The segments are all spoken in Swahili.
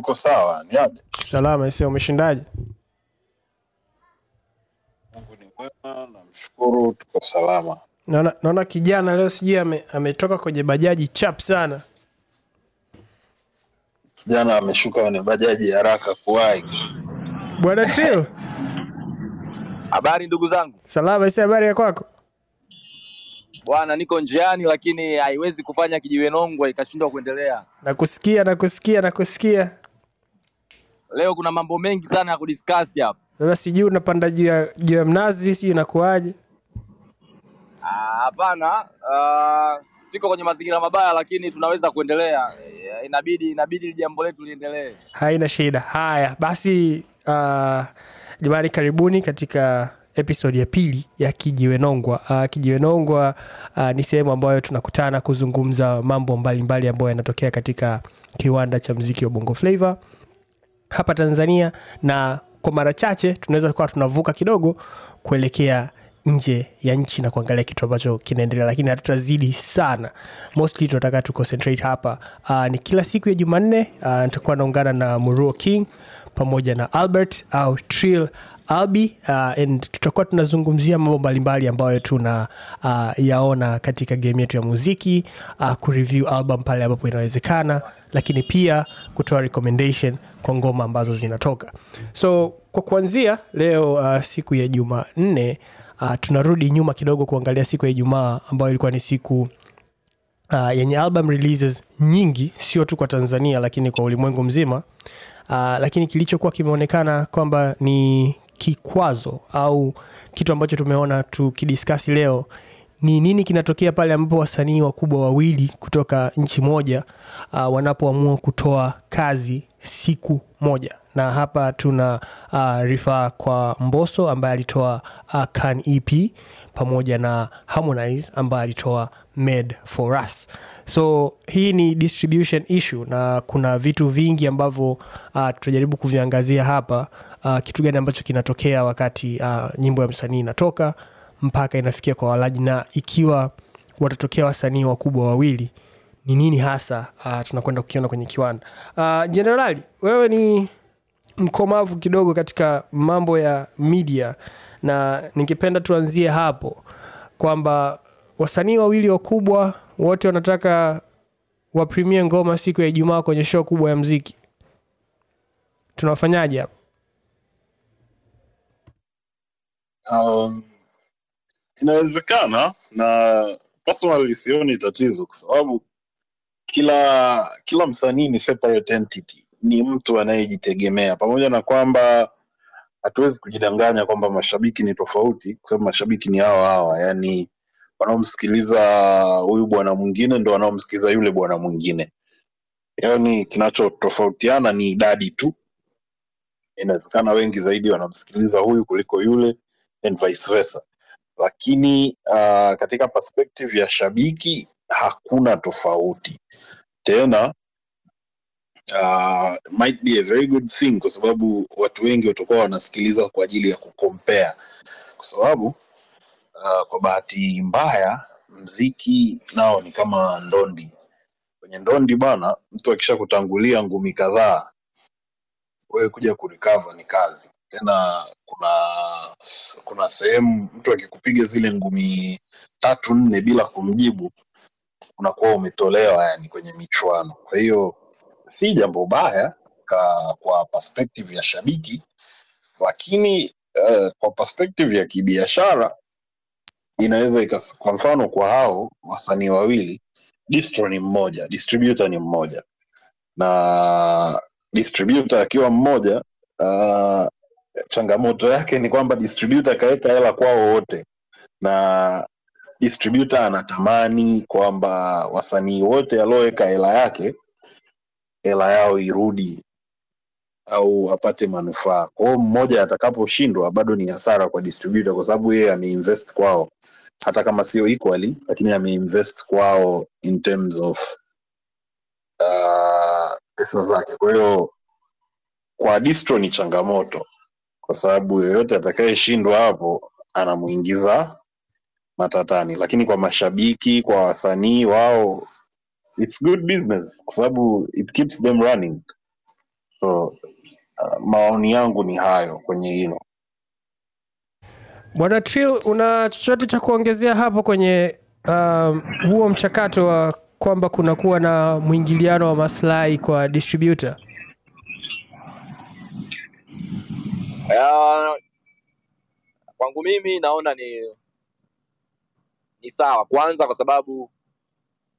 tuko sawa, ni aje? Salama isi, umeshindaje? Mungu ni mwema, namshukuru, tuko salama. Naona naona kijana leo sijui ame, ametoka kwenye bajaji chap sana. Kijana ameshuka kwenye bajaji haraka kuwahi. Bwana Trio, Habari ndugu zangu, salama isi, habari ya kwako? bwana, niko njiani lakini haiwezi kufanya kijiwe nongwa ikashindwa kuendelea. Nakusikia, nakusikia, nakusikia. Leo kuna mambo mengi sana ya kudiscuss hapa. Sasa sijui unapanda juu ya juu ya mnazi, sijui inakuaje? Ah, Hapana, ah, siko kwenye mazingira mabaya, lakini tunaweza kuendelea. Eh, Inabidi inabidi jambo letu liendelee. Haina shida. Haya basi, uh, jamani, karibuni katika episodi ya pili ya Kijiwe Nongwa. Uh, Kijiwe Nongwa uh, ni sehemu ambayo tunakutana kuzungumza mambo mbalimbali ambayo yanatokea katika kiwanda cha mziki wa Bongo Flava hapa Tanzania, na kwa mara chache tunaweza kuwa tunavuka kidogo kuelekea nje ya nchi na kuangalia kitu ambacho kinaendelea, lakini hatutazidi sana. Mostly tunataka tu hapa. Uh, ni kila siku ya Jumanne uh, nitakuwa naungana na Muruo King pamoja na Albert au Trill Albi uh, and tutakuwa tunazungumzia mambo mbalimbali ambayo tuna uh, yaona katika game yetu ya muziki uh, kureview album pale ambapo inawezekana, lakini pia kutoa recommendation kwa ngoma ambazo zinatoka. So kwa kuanzia leo uh, siku ya Jumanne uh, tunarudi nyuma kidogo kuangalia siku ya Ijumaa ambayo ilikuwa ni siku uh, yenye album releases nyingi, sio tu kwa Tanzania lakini kwa ulimwengu mzima. Uh, lakini kilichokuwa kimeonekana kwamba ni kikwazo au kitu ambacho tumeona tukidiskasi leo ni nini kinatokea pale ambapo wasanii wakubwa wawili kutoka nchi moja uh, wanapoamua kutoa kazi siku moja. Na hapa tuna uh, rifaa kwa mboso ambaye alitoa uh, can ep pamoja na harmonize ambaye alitoa made for us. So hii ni distribution issue na kuna vitu vingi ambavyo uh, tutajaribu kuviangazia hapa uh, kitu gani ambacho kinatokea wakati uh, nyimbo ya msanii inatoka mpaka inafikia kwa walaji. Na ikiwa watatokea wasanii wakubwa wawili ni nini hasa uh, tunakwenda kukiona kwenye kiwanda? Uh, generali wewe ni mkomavu kidogo katika mambo ya media na ningependa tuanzie hapo kwamba wasanii wawili wakubwa wote wanataka waprimie ngoma siku ya ijumaa kwenye show kubwa ya mziki. Tunafanyaje hapo? Um, inawezekana na personally sioni tatizo kwa sababu kila kila msanii ni separate entity, ni mtu anayejitegemea, pamoja na kwamba hatuwezi kujidanganya kwamba mashabiki ni tofauti, kwa sababu mashabiki ni hawa hawa, yani wanaomsikiliza huyu bwana mwingine ndo wanaomsikiliza yule bwana mwingine, yaani kinachotofautiana ni idadi tu. Inawezekana wengi zaidi wanamsikiliza huyu kuliko yule and vice versa, lakini uh, katika perspective ya shabiki hakuna tofauti tena. Uh, might be a very good thing kwa sababu watu wengi watakuwa wanasikiliza kwa ajili ya kukompea, kwa sababu uh, kwa bahati mbaya mziki nao ni kama ndondi. Kwenye ndondi bana, mtu akisha kutangulia ngumi kadhaa, wewe kuja kurecover ni kazi. Tena kuna kuna sehemu mtu akikupiga zile ngumi tatu nne bila kumjibu, unakuwa umetolewa yani kwenye michuano. Kwa hiyo si jambo baya ka, kwa perspective ya shabiki, lakini uh, kwa perspective ya kibiashara inaweza kwa mfano kwa hao wasanii wawili, distro ni mmoja, distributor ni mmoja, na distributor akiwa mmoja uh, changamoto yake ni kwamba distributor kaweka hela kwao wote, na distributor anatamani kwamba wasanii wote alioweka hela yake hela yao irudi au apate manufaa. Kwa hiyo mmoja atakaposhindwa, bado ni hasara kwa distributor, kwa sababu yeye ameinvest kwao, hata kama sio equally, lakini ameinvest kwao in terms of uh, pesa zake. Kwa hiyo kwa distro ni changamoto, kwa sababu yoyote atakayeshindwa hapo anamuingiza matatani, lakini kwa mashabiki, kwa wasanii wao it's good business. Kwa sababu it keeps them running. so uh, maoni yangu ni hayo kwenye hilo. Bwana Trill, una chochote cha kuongezea hapo kwenye um, huo mchakato wa kwamba kunakuwa na mwingiliano wa maslahi kwa distributor Kwangu mimi naona ni ni sawa. Kwanza kwa sababu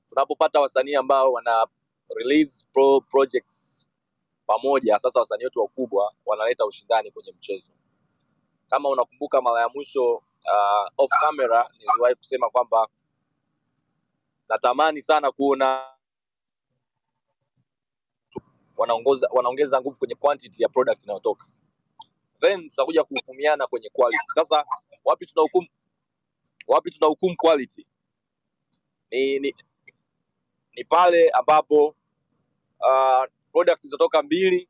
tunapopata wasanii ambao wana release pro projects pamoja sasa wasanii wetu wakubwa wanaleta ushindani kwenye mchezo. Kama unakumbuka mara ya mwisho uh, off camera niliwahi kusema kwamba natamani sana kuona wanaongeza nguvu kwenye quantity ya product inayotoka then tutakuja kuhukumiana kwenye quality. Sasa wapi tunahukumu wapi tunahukumu quality? Ni, ni, ni pale ambapo uh, product zitatoka mbili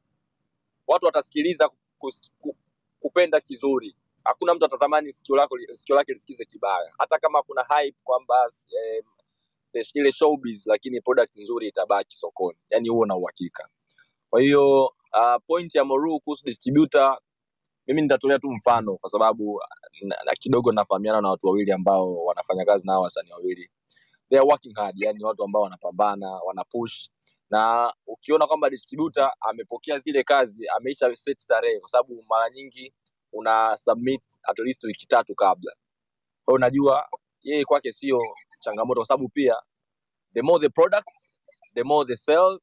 watu watasikiliza kus, ku, kupenda kizuri. Hakuna mtu atatamani sikio lako sikio lake lisikize kibaya. Hata kama kuna hype kwamba eh, ile showbiz lakini product nzuri itabaki sokoni. Yani huo na uhakika. Kwa hiyo uh, point ya Moru kuhusu distributor mimi nitatolea tu mfano kwa sababu na, na kidogo nafahamiana na watu wawili ambao wanafanya kazi nao wasanii wawili. They are working hard yani watu ambao wanapambana wana push. Na ukiona kwamba distributor amepokea zile kazi ameisha set tarehe kwa sababu mara nyingi una submit at least wiki tatu kabla. Kwa unajua yeye kwake sio changamoto kwa sababu pia the more the products the more the sell.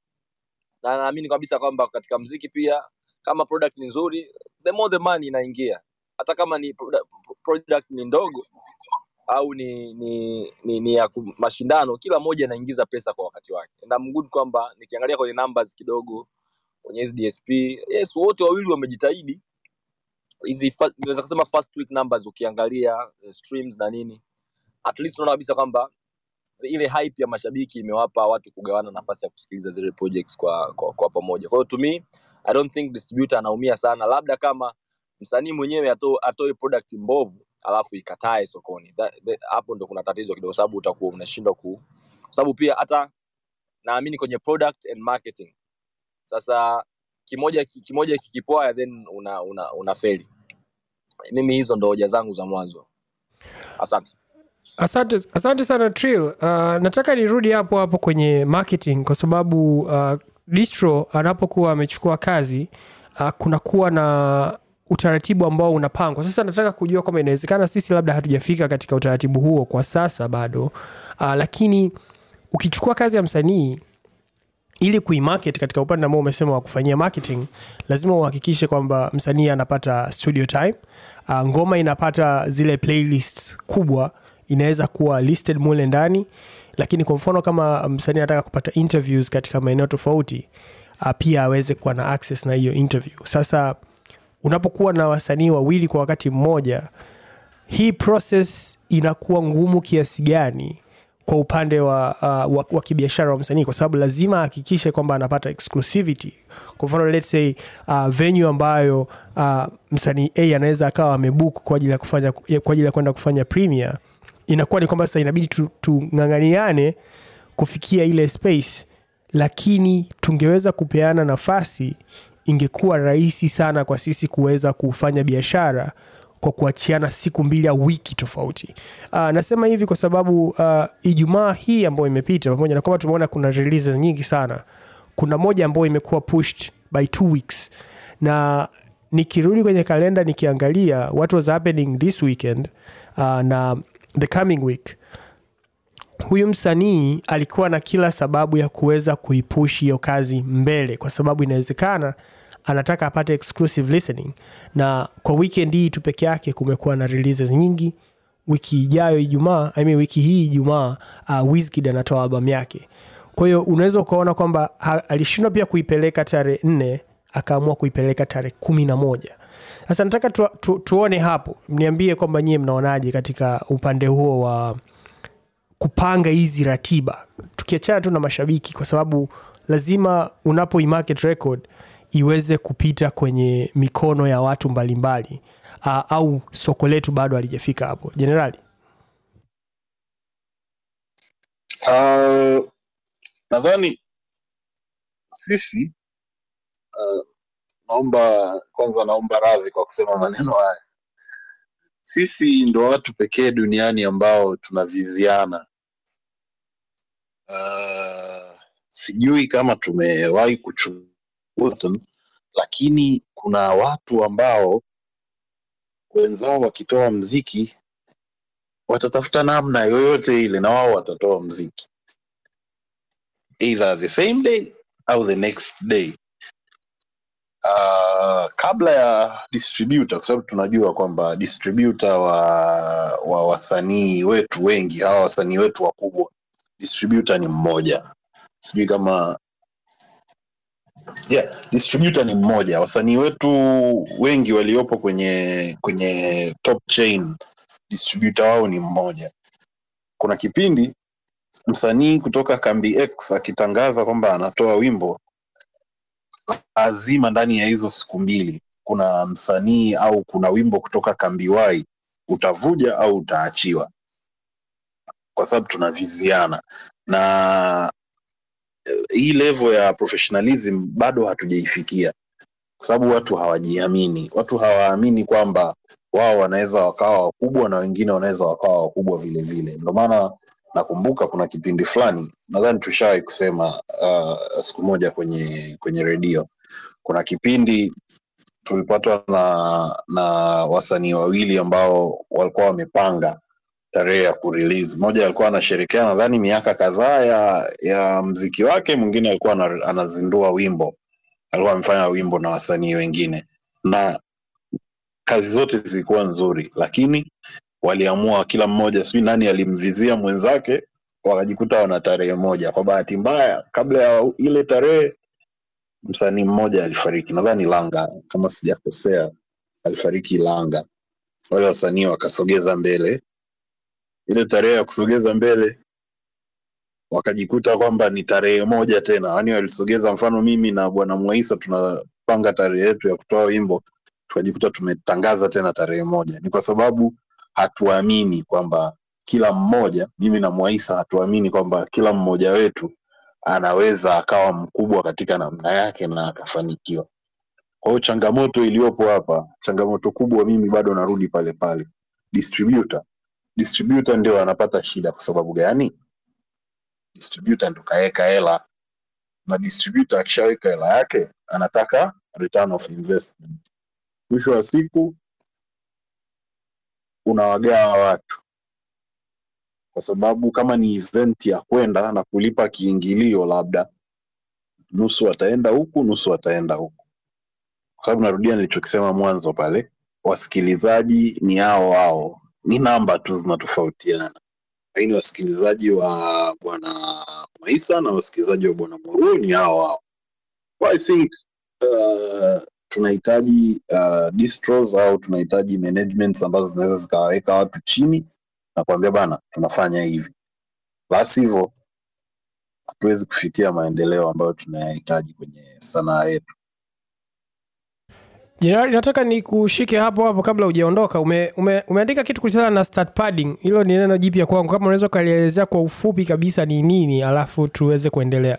Na naamini kabisa kwamba katika mziki pia kama product ni nzuri the more the money inaingia. Hata kama ni product, ni ndogo au ni ni, ni, ni ya mashindano kila moja inaingiza pesa kwa wakati wake. And I'm kwamba nikiangalia kwenye numbers kidogo kwenye DSP yes wote wawili wamejitahidi. Hizi naweza kusema first week numbers ukiangalia eh, streams na nini at least unaona kabisa kwamba ile hype ya mashabiki imewapa watu kugawana nafasi ya kusikiliza zile projects kwa kwa, kwa pamoja. Kwa hiyo to me I don't think distributor anaumia sana, labda kama msanii mwenyewe ato, atoe product mbovu alafu ikatae sokoni. Hapo ndo kuna tatizo kidogo, sababu utakuwa unashindwa ku, sababu pia hata naamini kwenye product and marketing. Sasa kimoja ki- kimoja kikipoa then una una, una feli. Mimi hizo ndo hoja zangu za mwanzo. Asante. Asante, asante sana Trill. Uh, nataka nirudi hapo hapo kwenye marketing kwa sababu uh, distro anapokuwa amechukua kazi uh, kunakuwa na utaratibu ambao unapangwa. Sasa nataka kujua kwamba inawezekana sisi labda hatujafika katika utaratibu huo kwa sasa bado, uh, lakini ukichukua kazi ya msanii ili kuimarket katika upande ambao umesema wa kufanyia marketing lazima uhakikishe kwamba msanii anapata studio time. Uh, ngoma inapata zile playlists kubwa inaweza kuwa listed mule ndani lakini kwa mfano kama msanii anataka kupata interviews katika maeneo tofauti uh, pia aweze kuwa na access na hiyo interview. Sasa unapokuwa na wasanii wawili kwa wakati mmoja hii process inakuwa ngumu kiasi gani kwa upande wa, uh, wa, wa kibiashara wa msanii? Kwa sababu lazima ahakikishe kwamba anapata exclusivity. Kwa mfano let's say uh, venue ambayo uh, msanii a anaweza akawa amebook kwa ajili ya kufanya kufanya premier inakuwa ni kwamba sasa inabidi tu- tung'ang'aniane kufikia ile space lakini tungeweza kupeana nafasi ingekuwa rahisi sana kwa sisi kuweza kufanya biashara kwa kuachiana siku mbili au wiki tofauti. Uh, nasema hivi kwa sababu uh, ijumaa hii ambayo imepita pamoja na kwamba tumeona kuna releases nyingi sana kuna moja ambayo imekuwa pushed by two weeks. Na nikirudi kwenye kalenda nikiangalia what was happening this weekend uh, na the coming week. Huyu msanii alikuwa na kila sababu ya kuweza kuipushi hiyo kazi mbele kwa sababu inawezekana anataka apate exclusive listening. Na kwa weekend hii tu peke yake kumekuwa na releases nyingi. Wiki ijayo ijumaa I mean, wiki hii ijumaa uh, Wizkid anatoa albamu yake. Kwa hiyo unaweza ukaona kwamba alishindwa pia kuipeleka tarehe nne akaamua kuipeleka tarehe kumi na moja sasa nataka tu, tu, tuone hapo. Mniambie kwamba nyie mnaonaje katika upande huo wa kupanga hizi ratiba. Tukiachana tu na mashabiki kwa sababu lazima unapo record iweze kupita kwenye mikono ya watu mbalimbali uh, au soko letu bado halijafika hapo. Jenerali? Uh, nadhani sisi uh, naomba kwanza naomba radhi kwa kusema maneno haya. Sisi ndo watu pekee duniani ambao tunaviziana. Uh, sijui kama tumewahi kuchunguza lakini kuna watu ambao wenzao wakitoa mziki watatafuta namna yoyote ile na wao watatoa mziki. Either the same day au the next day uh, kabla ya distributor kwa sababu tunajua kwamba distributor wa wa wasanii wetu wengi hawa wasanii wetu wakubwa distributor ni mmoja. Sijui kama yeah, distributor ni mmoja. Wasanii wetu wengi waliopo kwenye kwenye top chain distributor wao ni mmoja. Kuna kipindi msanii kutoka kambi x akitangaza kwamba anatoa wimbo lazima ndani ya hizo siku mbili kuna msanii au kuna wimbo kutoka kambiwai utavuja au utaachiwa. Kwa sababu tunaviziana. Na eh, hii level ya professionalism bado hatujaifikia. Kwa sababu watu hawajiamini. Watu hawaamini kwamba wao wanaweza wakawa wakubwa na wengine wanaweza wakawa wakubwa vile vile. Ndio maana nakumbuka kuna kipindi fulani nadhani tushawahi kusema uh, siku moja kwenye kwenye redio. Kuna kipindi tulipatwa na na wasanii wawili ambao walikuwa wamepanga tarehe ya kurelease. Mmoja alikuwa anasherekea nadhani miaka kadhaa ya ya mziki wake mwingine alikuwa anazindua wimbo. Alikuwa amefanya wimbo na wasanii wengine. Na kazi zote zilikuwa nzuri lakini waliamua kila mmoja sijui nani alimvizia mwenzake wakajikuta wana tarehe moja. Kwa bahati mbaya kabla ya ile tarehe msanii mmoja alifariki. Nadhani langa kama sijakosea alifariki langa wale wasanii wakasogeza mbele. Ile tarehe ya kusogeza mbele wakajikuta kwamba ni tarehe moja tena. Yaani walisogeza mfano mimi na bwana mwaisa tunapanga tarehe yetu ya kutoa wimbo tukajikuta tumetangaza tena tarehe moja. Ni kwa sababu hatuamini kwamba kila mmoja mimi na mwaisa hatuamini kwamba kila mmoja wetu anaweza akawa mkubwa katika namna yake na akafanikiwa. Kwa changamoto iliyopo hapa changamoto kubwa mimi bado narudi pale pale. Distributor. Distributor ndio anapata shida kwa sababu gani? Distributor ndo kaweka hela. Na distributor akishaweka hela yake anataka return of investment. Mwisho wa siku unawagawa watu. Kwa sababu kama ni event ya kwenda na kulipa kiingilio labda nusu wataenda huku nusu wataenda huku. Kwa sababu narudia nilichokisema mwanzo pale wasikilizaji ni hao hao. Ni namba tu zinatofautiana. Lakini wasikilizaji wa bwana maisa na wasikilizaji wa bwana moru ni hao hao. Well, i think uh, tunahitaji uh, distros au tunahitaji managements ambazo zinaweza zikawaweka watu chini na kuambia bana tunafanya hivi Basi hivyo hatuwezi kufikia maendeleo ambayo tunayahitaji kwenye sanaa yetu Jenerali, nataka ni kushike hapo hapo kabla hujaondoka. Ume, ume, umeandika kitu kuhusiana na start padding. Hilo ni neno jipya kwangu, kama unaweza ukalielezea kwa ufupi kabisa ni nini, alafu tuweze kuendelea.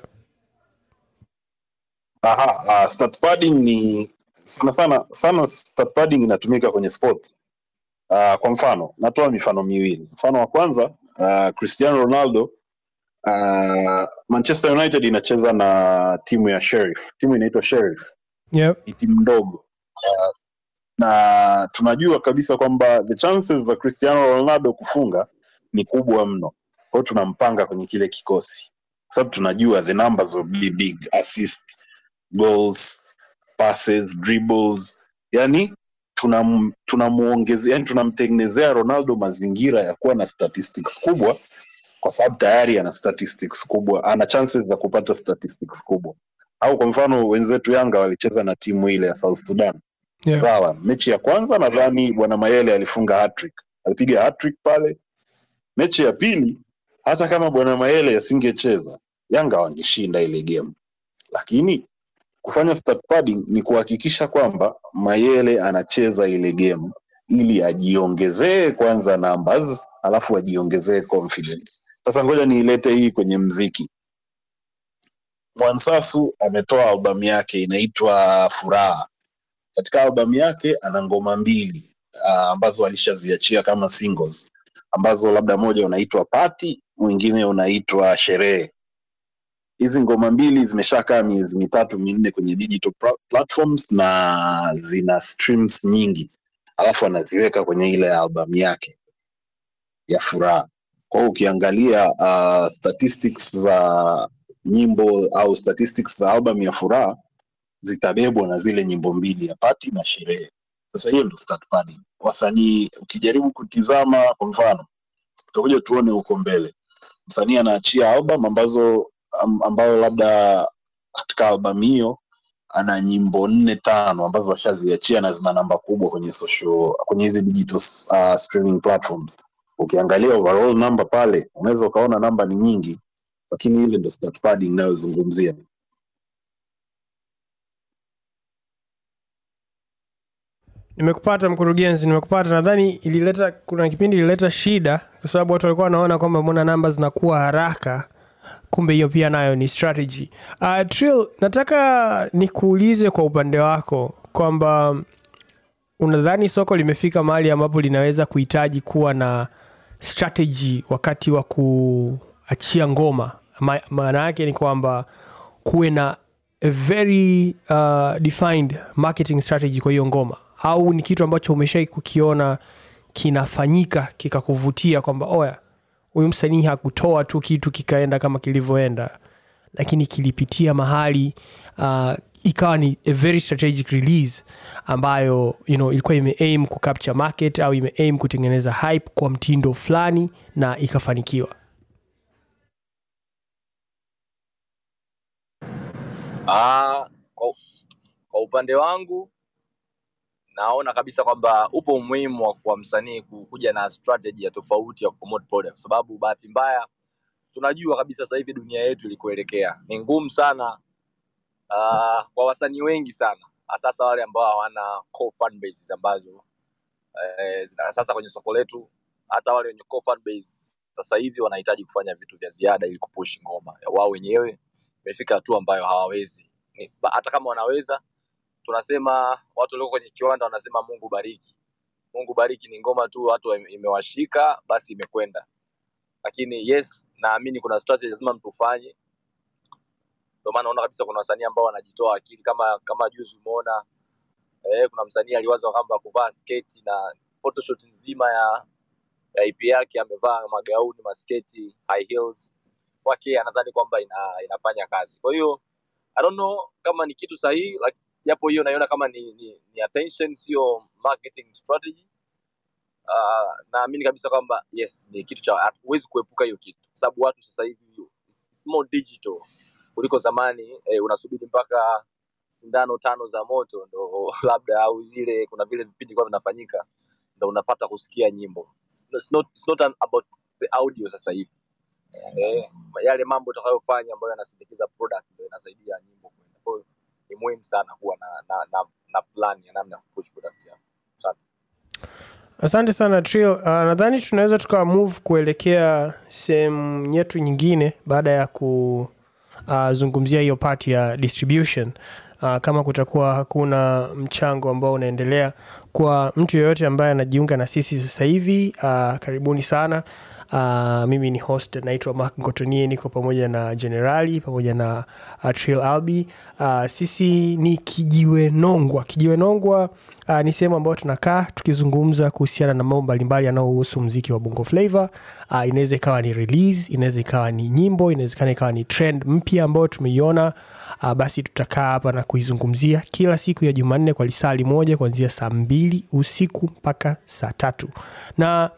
Aha, uh, start padding ni sana sana sana start padding inatumika kwenye sports. Uh, kwa mfano natoa mifano miwili. Mfano wa kwanza uh, Cristiano Ronaldo uh, Manchester United inacheza na timu ya Sheriff. Timu inaitwa Sheriff, Yep. ni timu ndogo uh, na tunajua kabisa kwamba the chances za Cristiano Ronaldo kufunga ni kubwa mno. kwao tunampanga kwenye kile kikosi kwa sababu tunajua the numbers will be big assist goals passes dribbles. Yani tunam- tunamuongezea yani tunamtengenezea ronaldo mazingira ya kuwa na statistics kubwa kwa sababu tayari ana statistics kubwa ana chances za kupata statistics kubwa. Au kwa mfano wenzetu yanga walicheza na timu ile ya south sudan. Yeah. sawa mechi ya kwanza nadhani bwana mayele alifunga hattrick. Alipiga hattrick pale. Mechi ya pili hata kama bwana mayele asingecheza yanga wangeshinda ile game. Lakini kufanya stat padding ni kuhakikisha kwamba mayele anacheza ile game ili ajiongezee kwanza numbers alafu ajiongezee confidence. Sasa ngoja niilete hii kwenye mziki. Mwansasu ametoa albamu yake inaitwa furaha. Katika albamu yake ana ngoma mbili uh, ambazo alishaziachia kama singles. Ambazo labda moja unaitwa pati mwingine unaitwa sherehe hizi ngoma mbili zimeshakaa miezi mitatu minne kwenye digital platforms na zina streams nyingi. Alafu anaziweka kwenye ile albamu yake ya furaha. Kwao ukiangalia uh, statistics za nyimbo au statistics za albamu ya furaha zitabebwa na zile nyimbo mbili ya pati na sherehe. Sasa hiyo ndo wasanii ukijaribu kutizama kwa mfano tutakuja tuone huko mbele. Msanii anaachia album ambazo am, ambayo labda katika albamu hiyo ana nyimbo nne tano ambazo washaziachia na zina namba kubwa kwenye social kwenye hizi digital uh, streaming platforms. Ukiangalia overall namba pale unaweza ukaona namba ni nyingi lakini ile ndo inayozungumzia nimekupata mkurugenzi nimekupata. Nadhani ilileta kuna kipindi ilileta shida kwa sababu watu walikuwa wanaona kwamba mbona namba zinakuwa haraka kumbe hiyo pia nayo ni strategy. Uh, Trill, nataka nikuulize kwa upande wako kwamba unadhani soko limefika mahali ambapo linaweza kuhitaji kuwa na strategy wakati wa kuachia ngoma? Ma- maana yake ni kwamba kuwe na a very uh, defined marketing strategy kwa hiyo ngoma. Au ni kitu ambacho umeshai kukiona kinafanyika kikakuvutia kwamba oya huyu msanii hakutoa tu kitu kikaenda kama kilivyoenda lakini kilipitia mahali uh, ikawa ni a very strategic release ambayo you know, ilikuwa imeaim kucapture market au imeaim kutengeneza hype kwa mtindo fulani na ikafanikiwa. Ah, kwa, kwa upande wangu naona kabisa kwamba upo umuhimu wa kwa msanii kuja na strategy ya tofauti ya promote product, sababu bahati mbaya tunajua kabisa sasa hivi dunia yetu ilikuelekea. Ni ngumu sana uh, kwa wasanii wengi sana. Sasa wale ambao hawana core fan bases ambazo eh, sasa kwenye soko letu. Hata wale wenye core fan base sasa hivi wanahitaji kufanya vitu vya ziada ili kupush ngoma. Wao wenyewe imefika hatua ambayo hawawezi. Hata kama wanaweza tunasema watu walioko kwenye kiwanda wanasema mungu bariki. Mungu bariki ni ngoma tu watu imewashika basi imekwenda. Lakini yes naamini kuna strategy lazima mtu ndio maana naona kabisa kuna wasanii ambao wanajitoa akili. Kama kama juzi umeona eh, kuna msanii aliwaza kwamba kuvaa sketi na photoshoot nzima ya ya IP yake amevaa magauni masketi high heels. Kwake anadhani kwamba ina, inafanya kazi. Kwa hiyo I don't know kama ni kitu sahihi like, japo hiyo naiona kama ni, ni, ni attention sio marketing strategy. Uh, naamini kabisa kwamba yes ni kitu cha huwezi kuepuka hiyo kitu. Kwa sababu watu sasa hivi it's, digital kuliko zamani eh, unasubiri mpaka sindano tano za moto ndo labda au zile kuna vile vipindi kwa vinafanyika ndo unapata kusikia nyimbo. It's not, it's not about the audio sasa hivi. Eh, yale mambo utakayofanya ambayo yanasindikiza product ndo inasaidia nyimbo hiyo ni muhimu sana kuwa na na, na, na plan ya namna ya kupush product yako asante asante sana Trill. Uh, nadhani tunaweza tukawa move kuelekea sehemu yetu nyingine baada ya kuzungumzia hiyo part ya distribution. Uh, kama kutakuwa hakuna mchango ambao unaendelea kwa mtu yeyote ambaye anajiunga na sisi sasa hivi uh, karibuni sana Uh, mimi ni host naitwa Mark Ngotonie, niko pamoja na Generali pamoja na uh, Trill Albi. Uh, sisi ni Kijiwe Nongwa. Kijiwe Nongwa uh, ni sehemu ambayo tunakaa tukizungumza kuhusiana na mambo mbalimbali yanayohusu mziki wa Bongo Flava. Uh, inaweza ikawa ni release, inaweza ikawa ni nyimbo, inawezekana ikawa ni trend mpya ambayo tumeiona. Uh, basi tutakaa hapa na kuizungumzia kila siku ya Jumanne kwa lisali moja kuanzia saa mbili usiku mpaka saa tatu na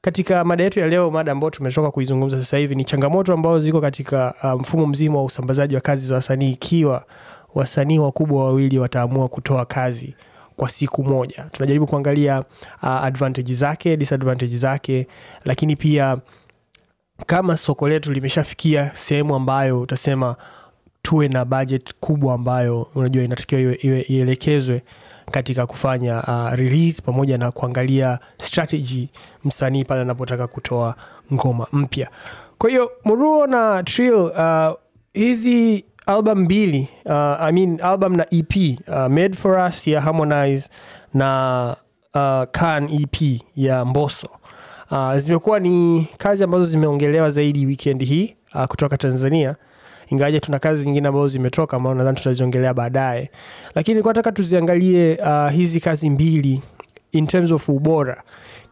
katika mada yetu ya leo, mada ambayo tumetoka kuizungumza sasa hivi ni changamoto ambazo ziko katika mfumo mfumo mzima wa usambazaji wa kazi za wasanii, ikiwa wasanii wakubwa wawili wataamua kutoa kazi kwa siku moja. Tunajaribu kuangalia uh, advantage zake, disadvantage zake, lakini pia kama soko letu limeshafikia sehemu ambayo utasema tuwe na budget kubwa ambayo unajua inatakiwa ielekezwe katika kufanya uh, release pamoja na kuangalia strategy msanii pale anapotaka kutoa ngoma mpya. Kwa hiyo muruo na trill uh, hizi album mbili uh, I mean album na ep uh, made for us ya harmonize na uh, kan ep ya mboso uh, zimekuwa ni kazi ambazo zimeongelewa zaidi weekend hii uh, kutoka tanzania ingawaje tuna kazi nyingine ambazo zimetoka ambao nadhani tutaziongelea baadaye. Lakini nilikuwa nataka tuziangalie uh, hizi kazi mbili in terms of ubora.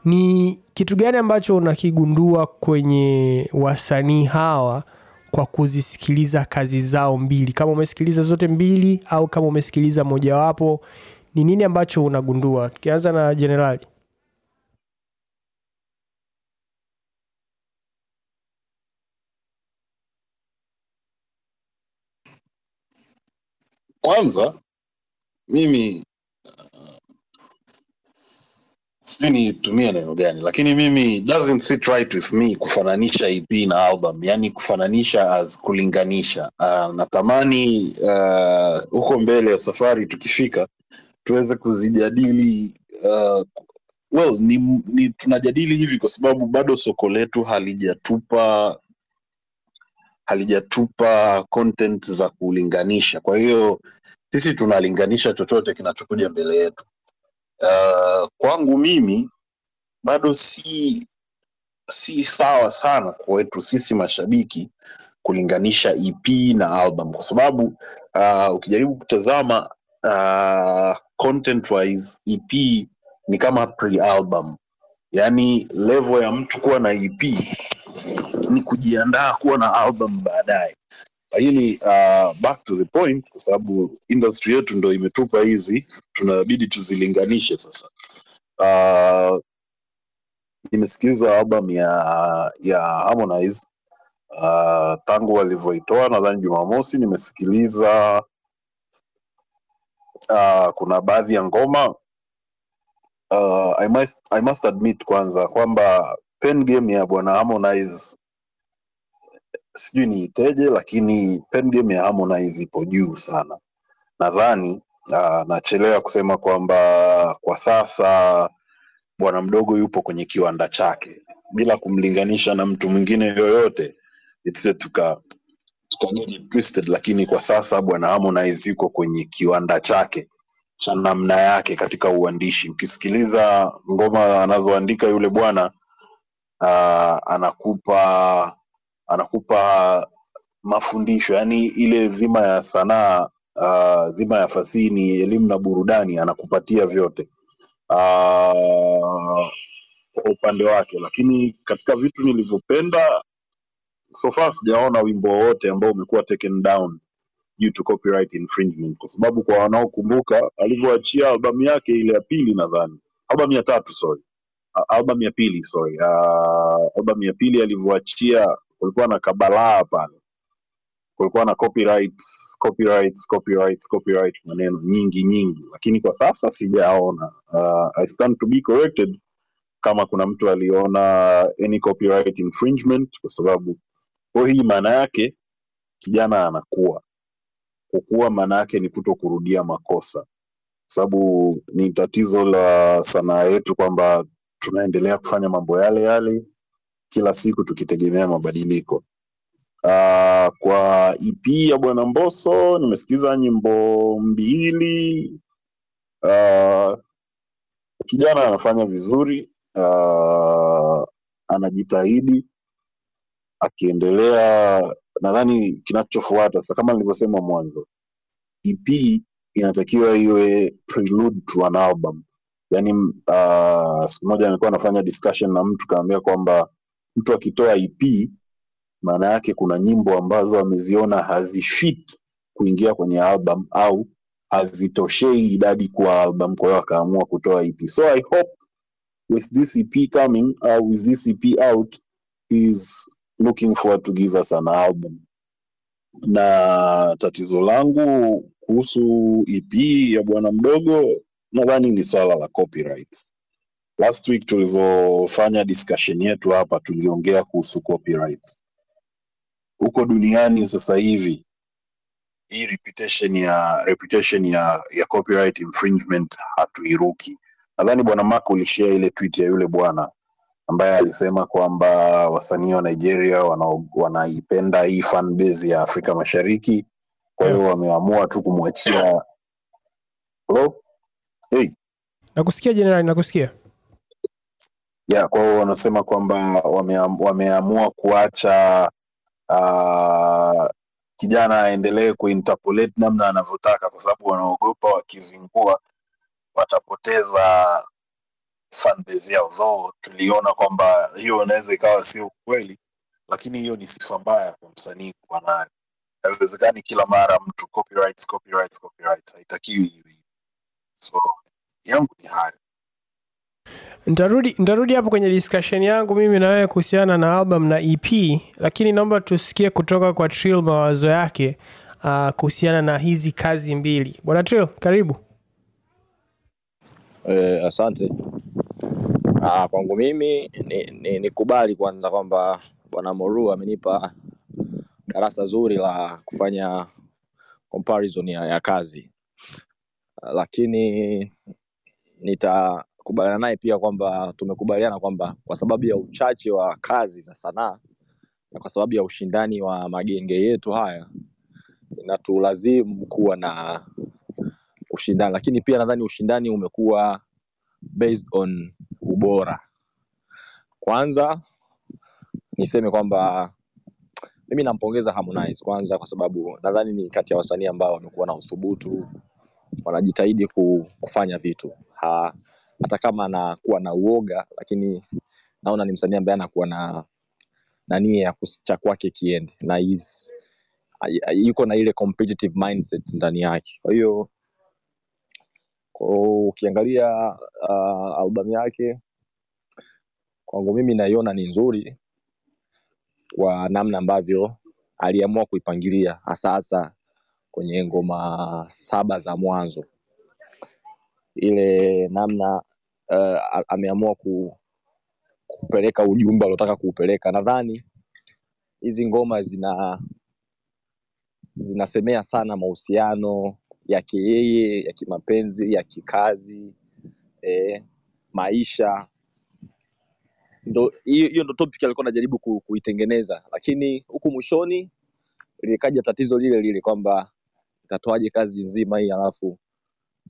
Ni kitu gani ambacho unakigundua kwenye wasanii hawa kwa kuzisikiliza kazi zao mbili? Kama umesikiliza zote mbili au kama umesikiliza mojawapo ni nini ambacho unagundua? Tukianza na jenerali kwanza mimi sijui nitumie neno gani lakini mimi doesn't sit right with me kufananisha ep na album yani kufananisha as kulinganisha. Uh, natamani uh, huko mbele ya safari tukifika tuweze kuzijadili uh, well ni, ni tunajadili hivi kwa sababu bado soko letu halijatupa halijatupa content za kulinganisha. Kwa hiyo sisi tunalinganisha chochote kinachokuja mbele yetu. Uh, kwangu mimi bado si si sawa sana kwetu sisi mashabiki kulinganisha ep na album. Kwa sababu uh, ukijaribu kutazama uh, content wise ep ni kama pre-album. Yaani level ya mtu kuwa na ep ni kujiandaa kuwa na album baadaye. Lakini uh, back to the point kwa sababu industry yetu ndo imetupa hizi tunabidi tuzilinganishe sasa. Uh, nimesikiliza album ya ya harmonize. Uh, tangu walivyoitoa nadhani jumamosi nimesikiliza uh, kuna baadhi ya ngoma. Uh, I, must, i must admit kwanza kwamba pen game ya bwana harmonize. Sijui niiteje lakini pen game ya harmonize ipo juu sana. Nadhani nachelewa kusema kwamba kwa sasa bwana mdogo yupo kwenye kiwanda chake. Bila kumlinganisha na mtu mwingine yoyote tuka twisted lakini kwa sasa bwana harmonize yuko kwenye kiwanda chake cha namna yake katika uandishi. Ukisikiliza ngoma anazoandika yule bwana uh, anakupa anakupa mafundisho yani ile dhima ya sanaa uh, dhima ya fasihi ni elimu na burudani anakupatia vyote uh, kwa upande wake. Lakini katika vitu nilivyopenda so far sijaona wimbo wowote ambao umekuwa taken down due to copyright infringement kwa sababu kwa wanaokumbuka alivyoachia albamu yake ile ya pili nadhani albamu ya tatu sorry albamu ya pili sorry. Uh, albamu ya pili alivyoachia kulikuwa na kabalaa pale. Kulikuwa na copyrights, copyrights, copyrights, copyright maneno nyingi nyingi. Lakini kwa sasa sijaona. Uh, i stand to be corrected kama kuna mtu aliona any copyright infringement kwa sababu kwa hii maana yake kijana anakuwa kukua maana yake ni kuto kurudia makosa. Kwa sababu ni tatizo la sanaa yetu kwamba tunaendelea kufanya mambo yale yale kila siku tukitegemea mabadiliko. Uh, kwa ep ya bwana mboso nimesikiza nyimbo mbili. Uh, kijana anafanya vizuri. Uh, anajitahidi. Akiendelea nadhani kinachofuata sasa kama nilivyosema mwanzo ep inatakiwa iwe prelude to an album yaani uh, siku moja nilikuwa nafanya discussion na mtu kaambia kwamba mtu akitoa ep maana yake kuna nyimbo ambazo ameziona hazifit kuingia kwenye album au hazitoshei idadi kuwa album. Kwa hiyo akaamua kutoa ep so i hope with this ep coming uh, with this ep out is looking forward to give us an album. Na tatizo langu kuhusu ep ya bwana mdogo nadhani ni swala la copyrights last week tulivyofanya discussion yetu hapa tuliongea kuhusu copyrights. Huko duniani sasa hivi hii reputation ya reputation ya ya copyright infringement hatuiruki. Nadhani bwana mark ulishare ile tweet ya yule bwana ambaye alisema kwamba wasanii wa nigeria wana- wanaipenda hii fan base ya afrika mashariki. Kwa hiyo wameamua tu kumwachia Hello? Hey. nakusikia jenerali nakusikia ya kwa hiyo wanasema kwamba wameam, wameamua kuacha uh, kijana aendelee kuinterpolate namna anavyotaka kwa sababu wanaogopa wakizingua watapoteza fanbase yao though tuliona kwamba hiyo inaweza ikawa sio ukweli lakini hiyo ni sifa mbaya kwa msanii kuwa nayo haiwezekani kila mara mtu copyrights, copyrights, copyrights. haitakiwi. So yangu ni hayo Ntarudi, ntarudi hapo kwenye discussion yangu mimi na wewe kuhusiana na album na EP, lakini naomba tusikie kutoka kwa Trill mawazo yake uh, kuhusiana na hizi kazi mbili. Bwana Trill, karibu. Eh, asante. Ah, kwangu mimi ni, ni, nikubali kwanza kwamba bwana Moru amenipa darasa zuri la kufanya comparison ya, ya kazi, lakini nitakubaliana naye pia kwamba tumekubaliana kwamba kwa sababu ya uchache wa kazi za sanaa na kwa sababu ya ushindani wa magenge yetu haya inatulazimu kuwa na ushindani, lakini pia nadhani ushindani umekuwa based on ubora. Kwanza niseme kwamba mimi nampongeza Harmonize kwanza, kwa sababu nadhani ni kati ya wasanii ambao wamekuwa na uthubutu, wanajitahidi kufanya vitu ha, hata kama anakuwa na uoga, lakini naona ni msanii ambaye anakuwa na na nia ya cha kwake kiende na yuko na ile competitive mindset ndani yake. Kwa hiyo ukiangalia uh, albamu yake kwangu mimi naiona ni nzuri kwa namna ambavyo aliamua kuipangilia hasa hasa kwenye ngoma saba za mwanzo, ile namna uh, ameamua ku, kupeleka ujumbe aliotaka kuupeleka. Nadhani hizi ngoma zina zinasemea sana mahusiano yake yeye ya kimapenzi, ya kikazi, eh, maisha. Hiyo ndo topic alikuwa anajaribu ku, kuitengeneza, lakini huku mwishoni likaja tatizo lile lile kwamba itatoaje kazi nzima hii alafu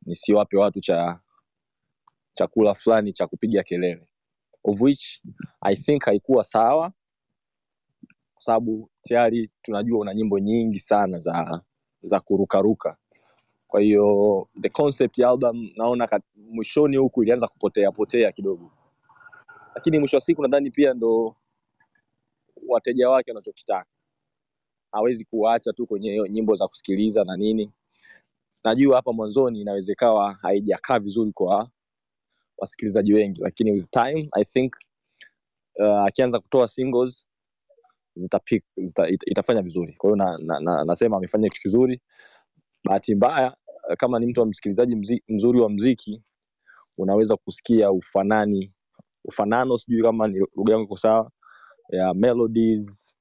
nisiwape watu cha chakula fulani cha kupiga kelele, of which I think haikuwa sawa, kwa sababu tayari tunajua una nyimbo nyingi sana za za kurukaruka. Kwa hiyo the concept ya album naona mwishoni huku ilianza kupotea potea kidogo, lakini mwisho wa siku nadhani pia ndo wateja wake wanachokitaka. Hawezi kuacha tu kwenye nyimbo za kusikiliza na nini. Najua hapa mwanzoni inaweza ikawa haijakaa vizuri kwa wasikilizaji wengi, lakini with time I think uh, akianza kutoa singles zita, ita, itafanya vizuri. Kwa hiyo na, na, na, nasema amefanya kitu kizuri. Bahati mbaya kama ni mtu wa msikilizaji mzi, mzuri wa mziki unaweza kusikia ufanani ufanano, sijui kama ni lugha yangu iko sawa, ya melodies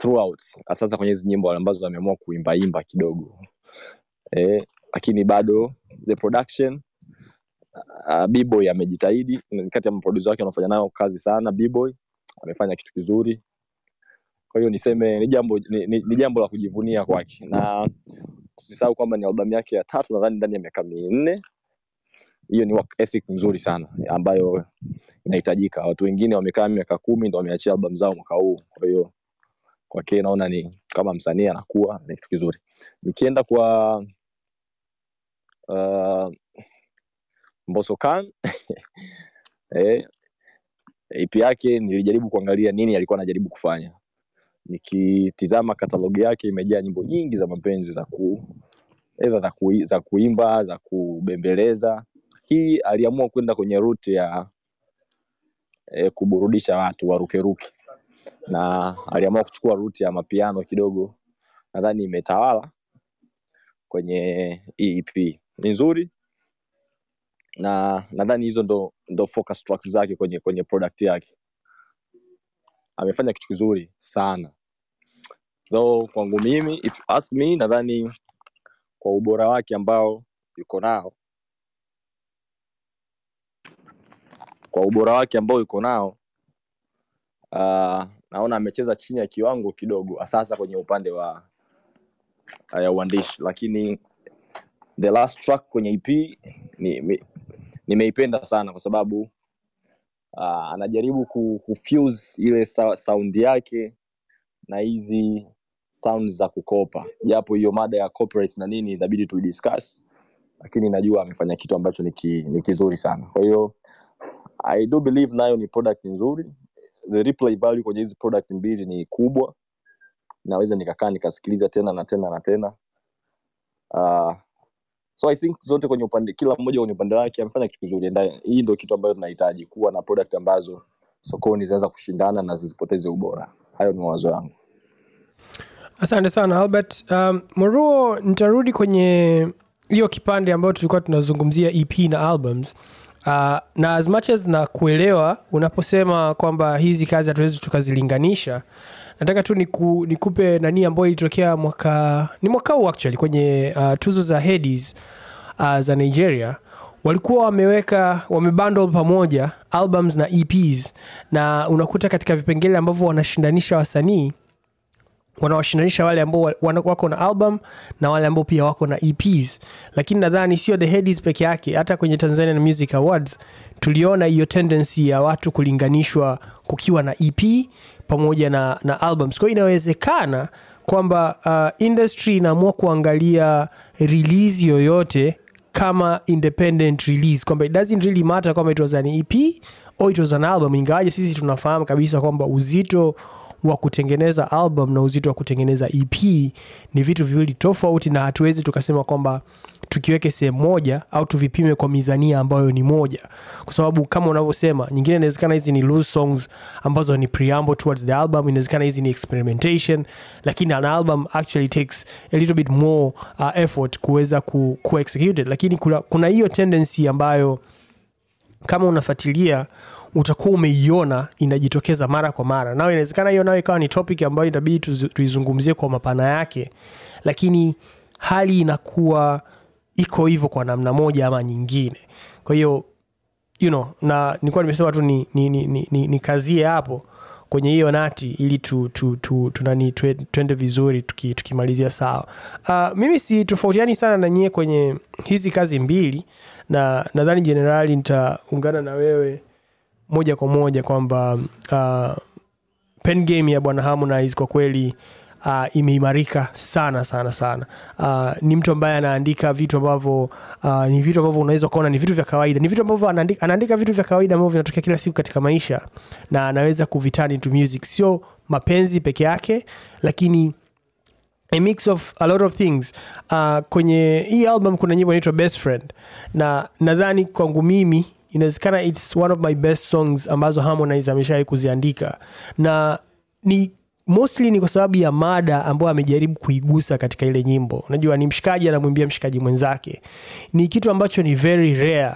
throughout, sasa kwenye hizi nyimbo ambazo ameamua kuimbaimba kidogo eh, lakini bado the production uh, B-boy amejitahidi, kati ya maproducer wake wanaofanya nayo kazi sana. B-boy amefanya kitu kizuri, kwa hiyo niseme ni jambo ni, ni, ni jambo la kujivunia kwake, na usisahau kwamba ni albamu yake ya tatu nadhani ndani ya miaka minne. Hiyo ni work ethic nzuri sana ambayo inahitajika. Watu wengine wamekaa miaka kumi ndo wameachia albamu zao mwaka huu, kwa hiyo kwake naona ni kama msanii anakuwa ni kitu kizuri. Nikienda kwa uh, Mbosso eh, EP yake nilijaribu kuangalia nini alikuwa anajaribu kufanya. Nikitizama katalogi yake imejaa nyimbo nyingi za mapenzi za ku edha za, ku, za kuimba za kubembeleza. Hii aliamua kwenda kwenye route ya eh, kuburudisha watu warukeruke, na aliamua kuchukua ruti ya mapiano kidogo, nadhani imetawala kwenye EP. Ni nzuri na nadhani hizo ndo, ndo focus tracks zake kwenye kwenye product yake. Amefanya kitu kizuri sana though, kwangu mimi if you ask me, nadhani kwa ubora wake ambao yuko nao, kwa ubora wake ambao yuko nao uh, naona amecheza chini ya kiwango kidogo, sasa kwenye upande wa ya uandishi. Lakini the last track kwenye ep ni- nimeipenda sana kwa sababu uh, anajaribu ku, kufuse ile sound yake na hizi sound za kukopa. Japo hiyo mada ya corporate na nini inabidi tuidiscuss lakini najua amefanya kitu ambacho ni, ki, ni kizuri sana. Kwa hiyo i do believe nayo ni product nzuri the replay value kwenye hizi product mbili ni kubwa. Naweza nikakaa nikasikiliza tena na tena na tena. Uh, so i think zote kwenye upande kila mmoja kwenye upande wake amefanya kitu kizuri. Hii ndio kitu ambayo tunahitaji kuwa na product ambazo sokoni zinaweza kushindana na zisipoteze ubora. Hayo ni mawazo yangu. Asante sana albert. Um, moruo nitarudi kwenye hiyo kipande ambayo tulikuwa tunazungumzia ep na albums uh, na as much as na kuelewa unaposema kwamba hizi kazi hatuwezi tukazilinganisha nataka tu niku, nikupe nani ambayo ilitokea mwaka ni mwaka huu actually kwenye uh, tuzo za hedis uh, za nigeria. Walikuwa wameweka wamebundle pamoja albums na eps na unakuta katika vipengele ambavyo wanashindanisha wasanii wanawashindanisha wale ambao wako na album na wale ambao pia wako na eps lakini nadhani sio the headies peke yake hata kwenye tanzanian music awards tuliona hiyo tendency ya watu kulinganishwa kukiwa na ep pamoja na, na albums. Kwao inawezekana kwamba uh, industry inaamua kuangalia release yoyote kama independent release kwamba it doesn't really matter kwamba it was an ep or it was an album ingawaje sisi tunafahamu kabisa kwamba uzito wa kutengeneza album na uzito wa kutengeneza ep ni vitu viwili tofauti na hatuwezi tukasema kwamba tukiweke sehemu moja au tuvipime kwa mizania ambayo ni moja. Kwa sababu kama unavyosema nyingine inawezekana hizi ni loose songs ambazo ni preamble towards the album inawezekana hizi ni experimentation lakini an album actually takes a little bit more uh, effort kuweza ku, ku executed lakini kuna hiyo tendency ambayo kama unafuatilia utakuwa umeiona inajitokeza mara kwa mara. Nao inawezekana hiyo nayo ikawa ni topic ambayo inabidi tuizungumzie kwa mapana yake lakini hali inakuwa iko hivyo kwa namna moja ama nyingine. Kwa hiyo you know, na nilikuwa nimesema tu ni, ni, ni, ni, hapo kwenye hiyo nati ili tu, tu, tu, tu nani twe- twende vizuri tuki- sawa. Uh, mimi si tofautiani sana na nyie kwenye hizi kazi mbili na nadhani jenerali nitaungana na wewe moja kwa moja kwamba uh, pen game ya bwana harmonize kwa kweli uh, imeimarika sana sana sana. Uh, ni mtu ambaye anaandika vitu ambavyo uh, ni vitu ambavyo unaweza ukaona ni vitu vya kawaida. Ni vitu ambavyo anaandika, anaandika vitu vya kawaida ambavyo vinatokea kila siku katika maisha na anaweza kuvitani to music. Sio mapenzi peke yake lakini a mix of a lot of things. Uh, kwenye hii album kuna nyimbo inaitwa best friend na nadhani kwangu mimi inawezekana its one of my best songs ambazo harmonize ameshawai kuziandika. Na ni mostly ni kwa sababu ya mada ambayo amejaribu kuigusa katika ile nyimbo. Unajua ni mshikaji anamwimbia mshikaji mwenzake. Ni kitu ambacho ni very rare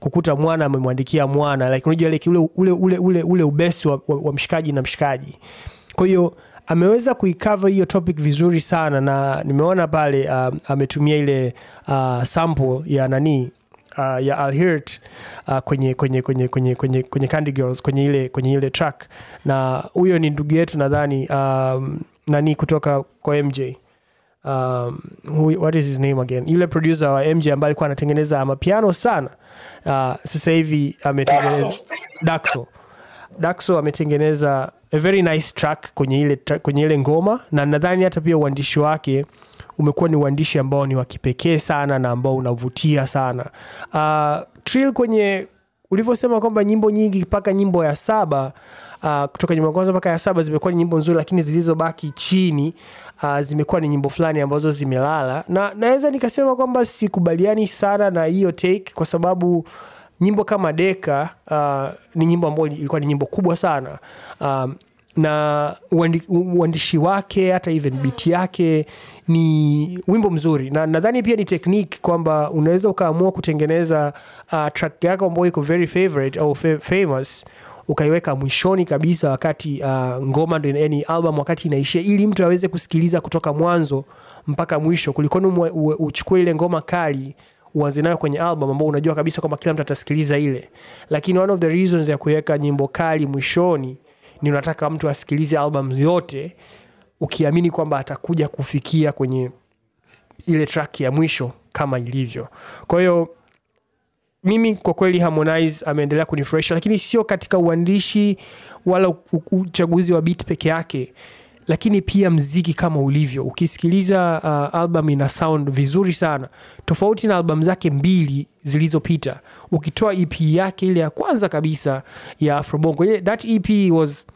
kukuta mwana amemwandikia mwana. Like unajua like ule, ule, ule, ule, ule ubesi wa, wa, wa mshikaji na mshikaji. Kwa hiyo ameweza kuikava hiyo topic vizuri sana na nimeona pale um, ametumia ile uh, sample ya nani uh, ya alhirt uh, kwenye kwenye kwenye kwenye kwenye kwenye Candy Girls kwenye ile kwenye ile track. Na huyo ni ndugu yetu nadhani um, nani kutoka kwa MJ um, who, what is his name again? Yule producer wa MJ ambaye alikuwa anatengeneza mapiano sana. Uh, sasa hivi ametengeneza Daxo. Daxo. Ametengeneza a very nice track kwenye ile, kwenye ile ngoma. Na nadhani hata pia uandishi wake umekuwa ni uandishi ambao ni wa kipekee sana na ambao unavutia sana. Uh, Trill kwenye ulivyosema kwamba nyimbo nyingi mpaka nyimbo ya saba uh, kutoka nyimbo ya kwanza mpaka ya saba zimekuwa ni nyimbo nzuri lakini zilizobaki chini uh, zimekuwa ni nyimbo fulani ambazo zimelala. Na naweza nikasema kwamba sikubaliani sana na hiyo take kwa sababu nyimbo kama deka uh, ni nyimbo ambayo ilikuwa ni nyimbo kubwa sana. Um, na uandishi wake hata even beat yake ni wimbo mzuri. Na nadhani pia ni technique kwamba unaweza ukaamua kutengeneza uh, track yako ambayo iko very favorite au fa- famous ukaiweka mwishoni kabisa wakati uh, ngoma ndo yani album wakati inaishia ili mtu aweze kusikiliza kutoka mwanzo mpaka mwisho. Kulikoni uchukue ile ngoma kali uanze nayo kwenye album ambao unajua kabisa kwamba kila mtu atasikiliza ile. Lakini one of the reasons ya kuweka nyimbo kali mwishoni ni unataka mtu asikilize album yote ukiamini kwamba atakuja kufikia kwenye ile track ya mwisho kama ilivyo. Kwa hiyo mimi kwa kweli harmonize ameendelea kunifurahisha lakini sio katika uandishi wala uchaguzi wa beat peke yake lakini pia mziki kama ulivyo. Ukisikiliza uh, album ina sound vizuri sana. Tofauti na albamu zake mbili zilizopita. Ukitoa ep yake ile ya kwanza kabisa ya afrobongo. That ep was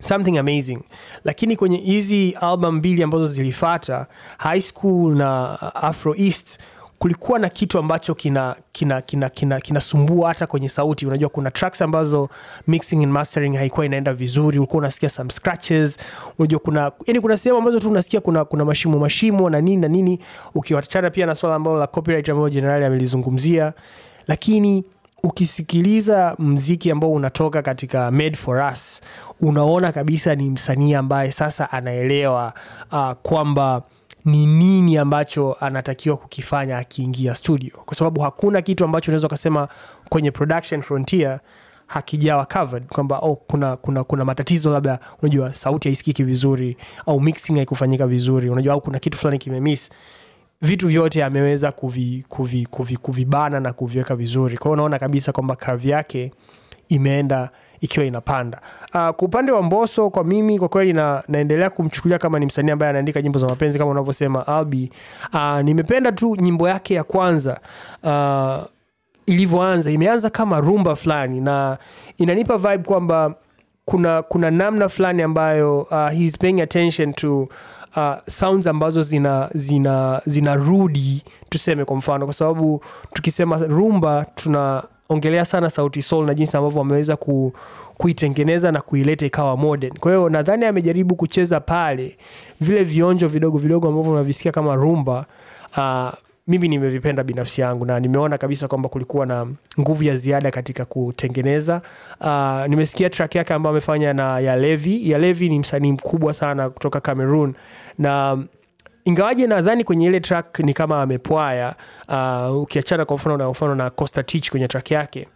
something amazing. Lakini kwenye hizi album mbili ambazo zilifata high school na afro east kulikuwa na kitu ambacho kina kina kina kina kinasumbua hata kwenye sauti. Unajua kuna tracks ambazo mixing and mastering haikuwa inaenda vizuri. Ulikuwa unasikia some scratches. Unajua kuna yani kuna sehemu ambazo tu unasikia kuna kuna mashimo mashimo na nini na nini. Ukiwachana pia na swala ambalo la copyright ambayo jenerali amelizungumzia. Lakini ukisikiliza mziki ambao unatoka katika made for us unaona kabisa ni msanii ambaye sasa anaelewa uh, kwamba ni nini ambacho anatakiwa kukifanya akiingia studio. Kwa sababu hakuna kitu ambacho unaweza ukasema kwenye production frontier hakijawa covered kwamba oh, kuna, kuna, kuna matatizo labda unajua sauti haisikiki vizuri au mixing haikufanyika vizuri unajua au kuna kitu fulani kimemiss vitu vyote ameweza kuvi, kuvi, kuvi, na kuviweka vizuri. Kwa unaona kabisa kwamba kavi yake imeenda ikiwa inapanda. Uh, kwa upande wa mboso kwa mimi kwa kweli na, naendelea kumchukulia kama ni msanii ambaye anaandika nyimbo za mapenzi kama unavyosema albi. Uh, nimependa tu nyimbo yake ya kwanza uh, ilivyoanza. Imeanza kama rumba fulani na inanipa vibe kwamba kuna kuna namna fulani ambayo uh, he's paying attention to uh, sounds ambazo zina zina zinarudi tuseme kwa mfano kwa sababu tukisema rumba tunaongelea sana sauti soul na jinsi ambavyo wameweza ku, kuitengeneza na kuileta ikawa modern. Kwa hiyo nadhani amejaribu kucheza pale vile vionjo vidogo vidogo ambavyo unavisikia kama rumba uh, mimi nimevipenda binafsi yangu na nimeona kabisa kwamba kulikuwa na nguvu ya ziada katika kutengeneza uh, nimesikia track yake ambayo amefanya na Yalevi. Yalevi ni msanii mkubwa sana kutoka cameroon na ingawaje nadhani kwenye ile track ni kama amepwaya uh, ukiachana kwa mfano na mfano na costa tich kwenye track yake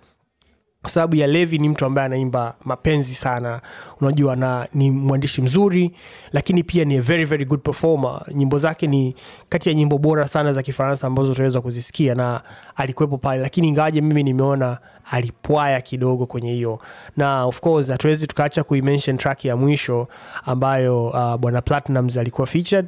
kwa sababu ya levi ni mtu ambaye anaimba mapenzi sana. Unajua na ni mwandishi mzuri lakini pia ni a very very good performer. Nyimbo zake ni kati ya nyimbo bora sana za kifaransa ambazo utaweza kuzisikia na alikuwepo pale. Lakini ingawaje mimi nimeona alipwaya kidogo kwenye hiyo. Na of course hatuwezi tukaacha kuimention track ya mwisho ambayo uh, bwana platinums alikuwa featured.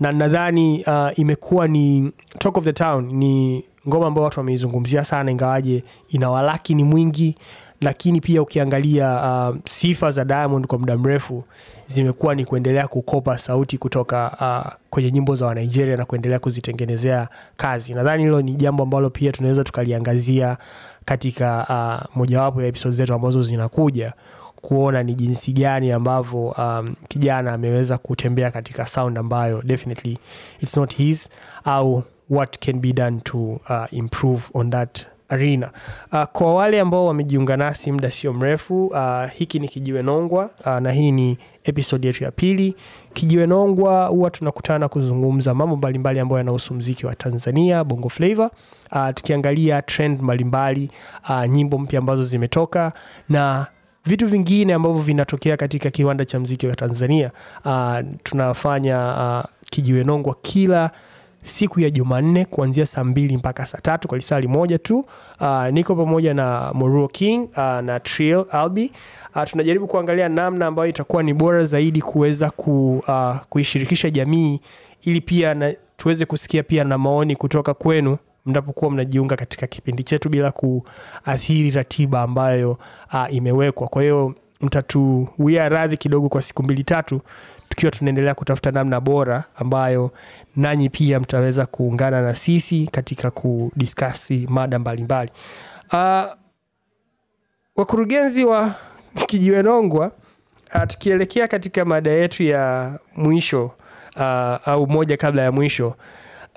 Na nadhani uh, imekuwa ni talk of the town ni ngoma ambayo watu wameizungumzia sana ingawaje ina walaki ni mwingi lakini pia ukiangalia uh, sifa za diamond kwa muda mrefu zimekuwa ni kuendelea kukopa sauti kutoka uh, kwenye nyimbo za wanigeria na kuendelea kuzitengenezea kazi. Nadhani hilo ni jambo ambalo pia tunaweza tukaliangazia katika uh, mojawapo ya episode zetu ambazo zinakuja kuona ni jinsi gani ambavyo um, kijana ameweza kutembea katika sound ambayo definitely it's not his au what can be done to uh, improve on that arena. Uh, kwa wale ambao wamejiunga nasi muda sio mrefu uh, hiki ni kijiwe nongwa uh, na hii ni episode yetu ya pili. Kijiwe nongwa huwa tunakutana kuzungumza mambo mbalimbali ambayo yanahusu mziki wa tanzania bongo flavor uh, tukiangalia trend mbalimbali uh, nyimbo mpya ambazo zimetoka na vitu vingine ambavyo vinatokea katika kiwanda cha mziki wa tanzania. Uh, tunafanya uh, kijiwe nongwa kila siku ya jumanne kuanzia saa mbili mpaka saa tatu kwa lisali moja tu. Uh, niko pamoja na moruo king uh, na trill albi. Uh, tunajaribu kuangalia namna ambayo itakuwa ni bora zaidi kuweza ku, uh, kuishirikisha jamii ili pia na, tuweze kusikia pia na maoni kutoka kwenu mnapokuwa mnajiunga katika kipindi chetu bila kuathiri ratiba ambayo uh, imewekwa. Kwa hiyo mtatuwia radhi kidogo kwa siku mbili tatu tukiwa tunaendelea kutafuta namna bora ambayo nanyi pia mtaweza kuungana na sisi katika kudiskasi mada mbalimbali. Uh, wakurugenzi wa kijiwenongwa uh, tukielekea katika mada yetu ya mwisho uh, au moja kabla ya mwisho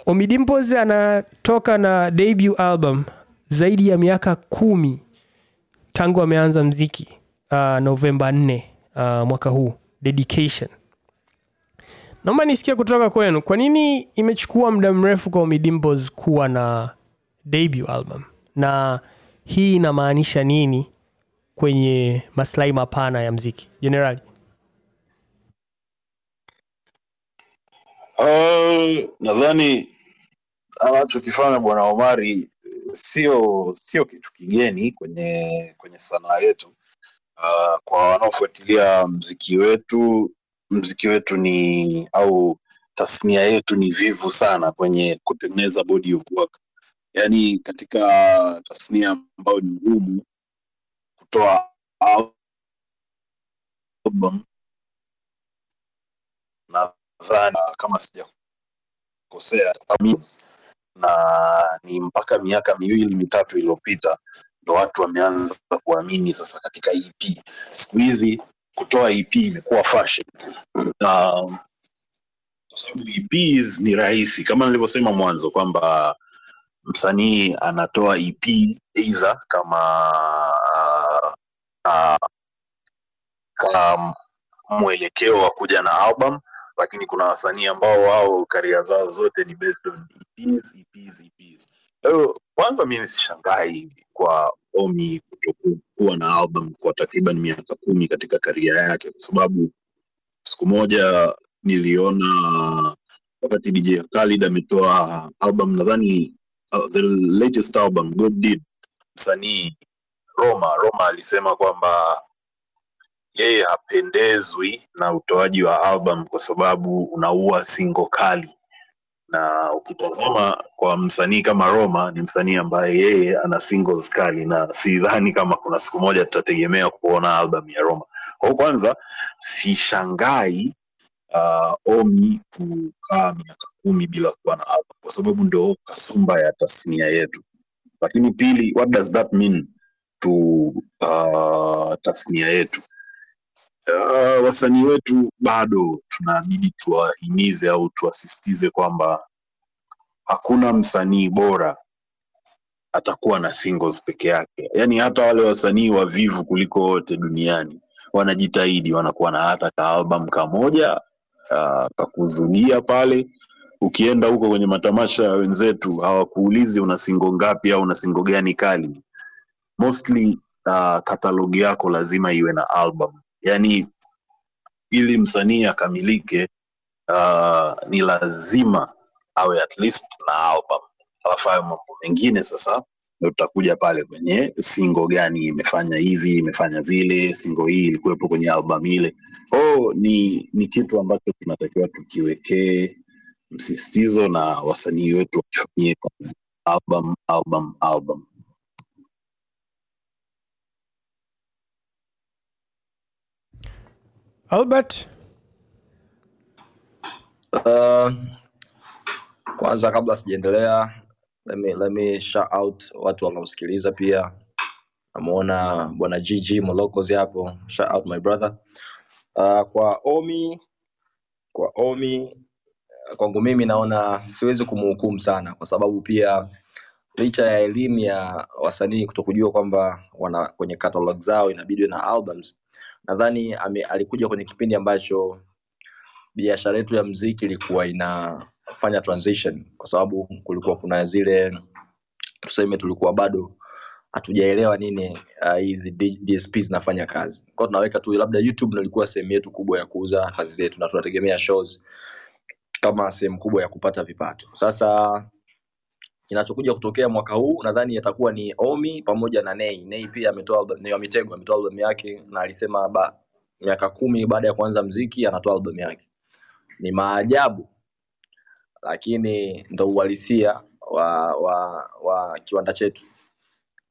omidimpos anatoka na debut album zaidi ya miaka kumi tangu ameanza mziki uh, novemba 4 uh, mwaka huu dedication naomba nisikia kutoka kwenu. Kwa nini imechukua muda mrefu kwa omidimpos kuwa na debut album? Na hii inamaanisha nini kwenye maslahi mapana ya mziki? Generali Uh, nadhani anachokifanya bwana Omari sio sio kitu kigeni kwenye kwenye sanaa yetu. Uh, kwa wanaofuatilia mziki wetu, mziki wetu ni au tasnia yetu ni vivu sana kwenye kutengeneza body of work, yaani katika tasnia ambayo ni ngumu kutoa album, nadhani kama sijakosea na ni mpaka miaka miwili mitatu iliyopita ndo watu wameanza kuamini sasa katika EP. Siku hizi kutoa EP imekuwa fashion um, kwa sababu EPs ni rahisi kama nilivyosema mwanzo kwamba msanii anatoa EP either kama uh, uh, kama mwelekeo wa kuja na album lakini kuna wasanii ambao wao karia zao zote ni based on EPs, EPs, EPs. Kwa kwanza mi nisishangai kwa Omi kutokuwa na album kwa takriban miaka kumi katika karia yake, kwa sababu siku moja niliona wakati DJ Khalid ametoa album nadhani uh, the latest album Good Did, msanii Roma. Roma alisema kwamba yeye hapendezwi na utoaji wa album kwa sababu unaua singo kali na ukitazama kwa msanii kama Roma ni msanii ambaye yeye ana singles kali na sidhani kama kuna siku moja tutategemea kuona albam ya Roma. Kwa hiyo kwanza sishangai uh, Omi kukaa miaka kumi bila kuwa na album kwa sababu ndo kasumba ya tasnia yetu. Lakini pili, what does that mean to uh, tasnia yetu? Uh, wasanii wetu bado tunaamini tuwahimize au tuwasisitize kwamba hakuna msanii bora atakuwa na singles peke yake. Yaani hata wale wasanii wavivu kuliko wote duniani wanajitahidi, wanakuwa na hata ka album kamoja uh, kakuzulia pale. Ukienda huko kwenye matamasha ya wenzetu hawakuulizi una singo ngapi au una singo gani kali. Mostly uh, katalogi yako lazima iwe na album. Yaani ili msanii akamilike uh, ni lazima awe at least na album. Alafu hayo mambo mengine sasa ndo tutakuja pale kwenye singo gani imefanya hivi imefanya vile singo hii ilikuwepo kwenye album ile. Kwao ni ni kitu ambacho tunatakiwa tukiwekee msisitizo na wasanii wetu wakifanyie album album album Albert, Uh, kwanza kabla sijaendelea let me, let me shout out watu wanaosikiliza pia. Namuona bwana gg molokozi hapo. Shout out my brother. Uh, kwa omi kwa omi kwangu mimi naona siwezi kumhukumu sana kwa sababu pia licha ya elimu ya wasanii kutokujua kwamba wana kwenye catalog zao inabidi na albums nadhani alikuja kwenye kipindi ambacho biashara yetu ya mziki ilikuwa inafanya transition kwa sababu kulikuwa kuna zile tuseme tulikuwa bado hatujaelewa nini ah, hizi uh, zinafanya kazi. Kwao tunaweka tu labda youtube ilikuwa sehemu yetu kubwa ya kuuza kazi zetu na tunategemea shows kama sehemu kubwa ya kupata vipato. Sasa kinachokuja kutokea mwaka huu nadhani yatakuwa ni omi pamoja na nei. Nei pia ametoa album nei mitego ametoa album yake na alisema ba, miaka kumi baada ya kuanza mziki anatoa album yake. Ni maajabu lakini ndo uhalisia wa, wa, wa kiwanda chetu.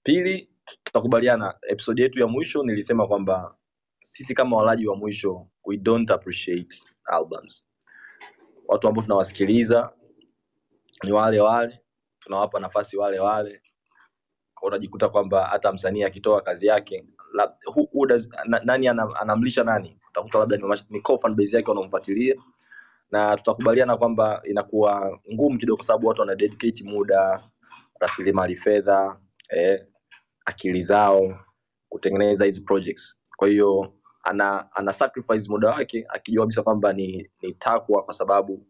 Pili tutakubaliana episode yetu ya mwisho nilisema kwamba sisi kama walaji wa mwisho we don't appreciate albums. Watu ambao tunawasikiliza ni wale wale tunawapa nafasi wale wale. Unajikuta kwamba hata msanii akitoa kazi yake la, who, who does, na, nani anam, anamlisha nani? Utakuta labda ni, ni core fan base yake wanaomfuatilia. Na tutakubaliana kwamba inakuwa ngumu kidogo kwa sababu watu wana dedicate muda rasilimali fedha eh, akili zao kutengeneza hizi projects. Kwa hiyo ana, ana sacrifice muda wake akijua kabisa kwamba ni, ni takwa kwa sababu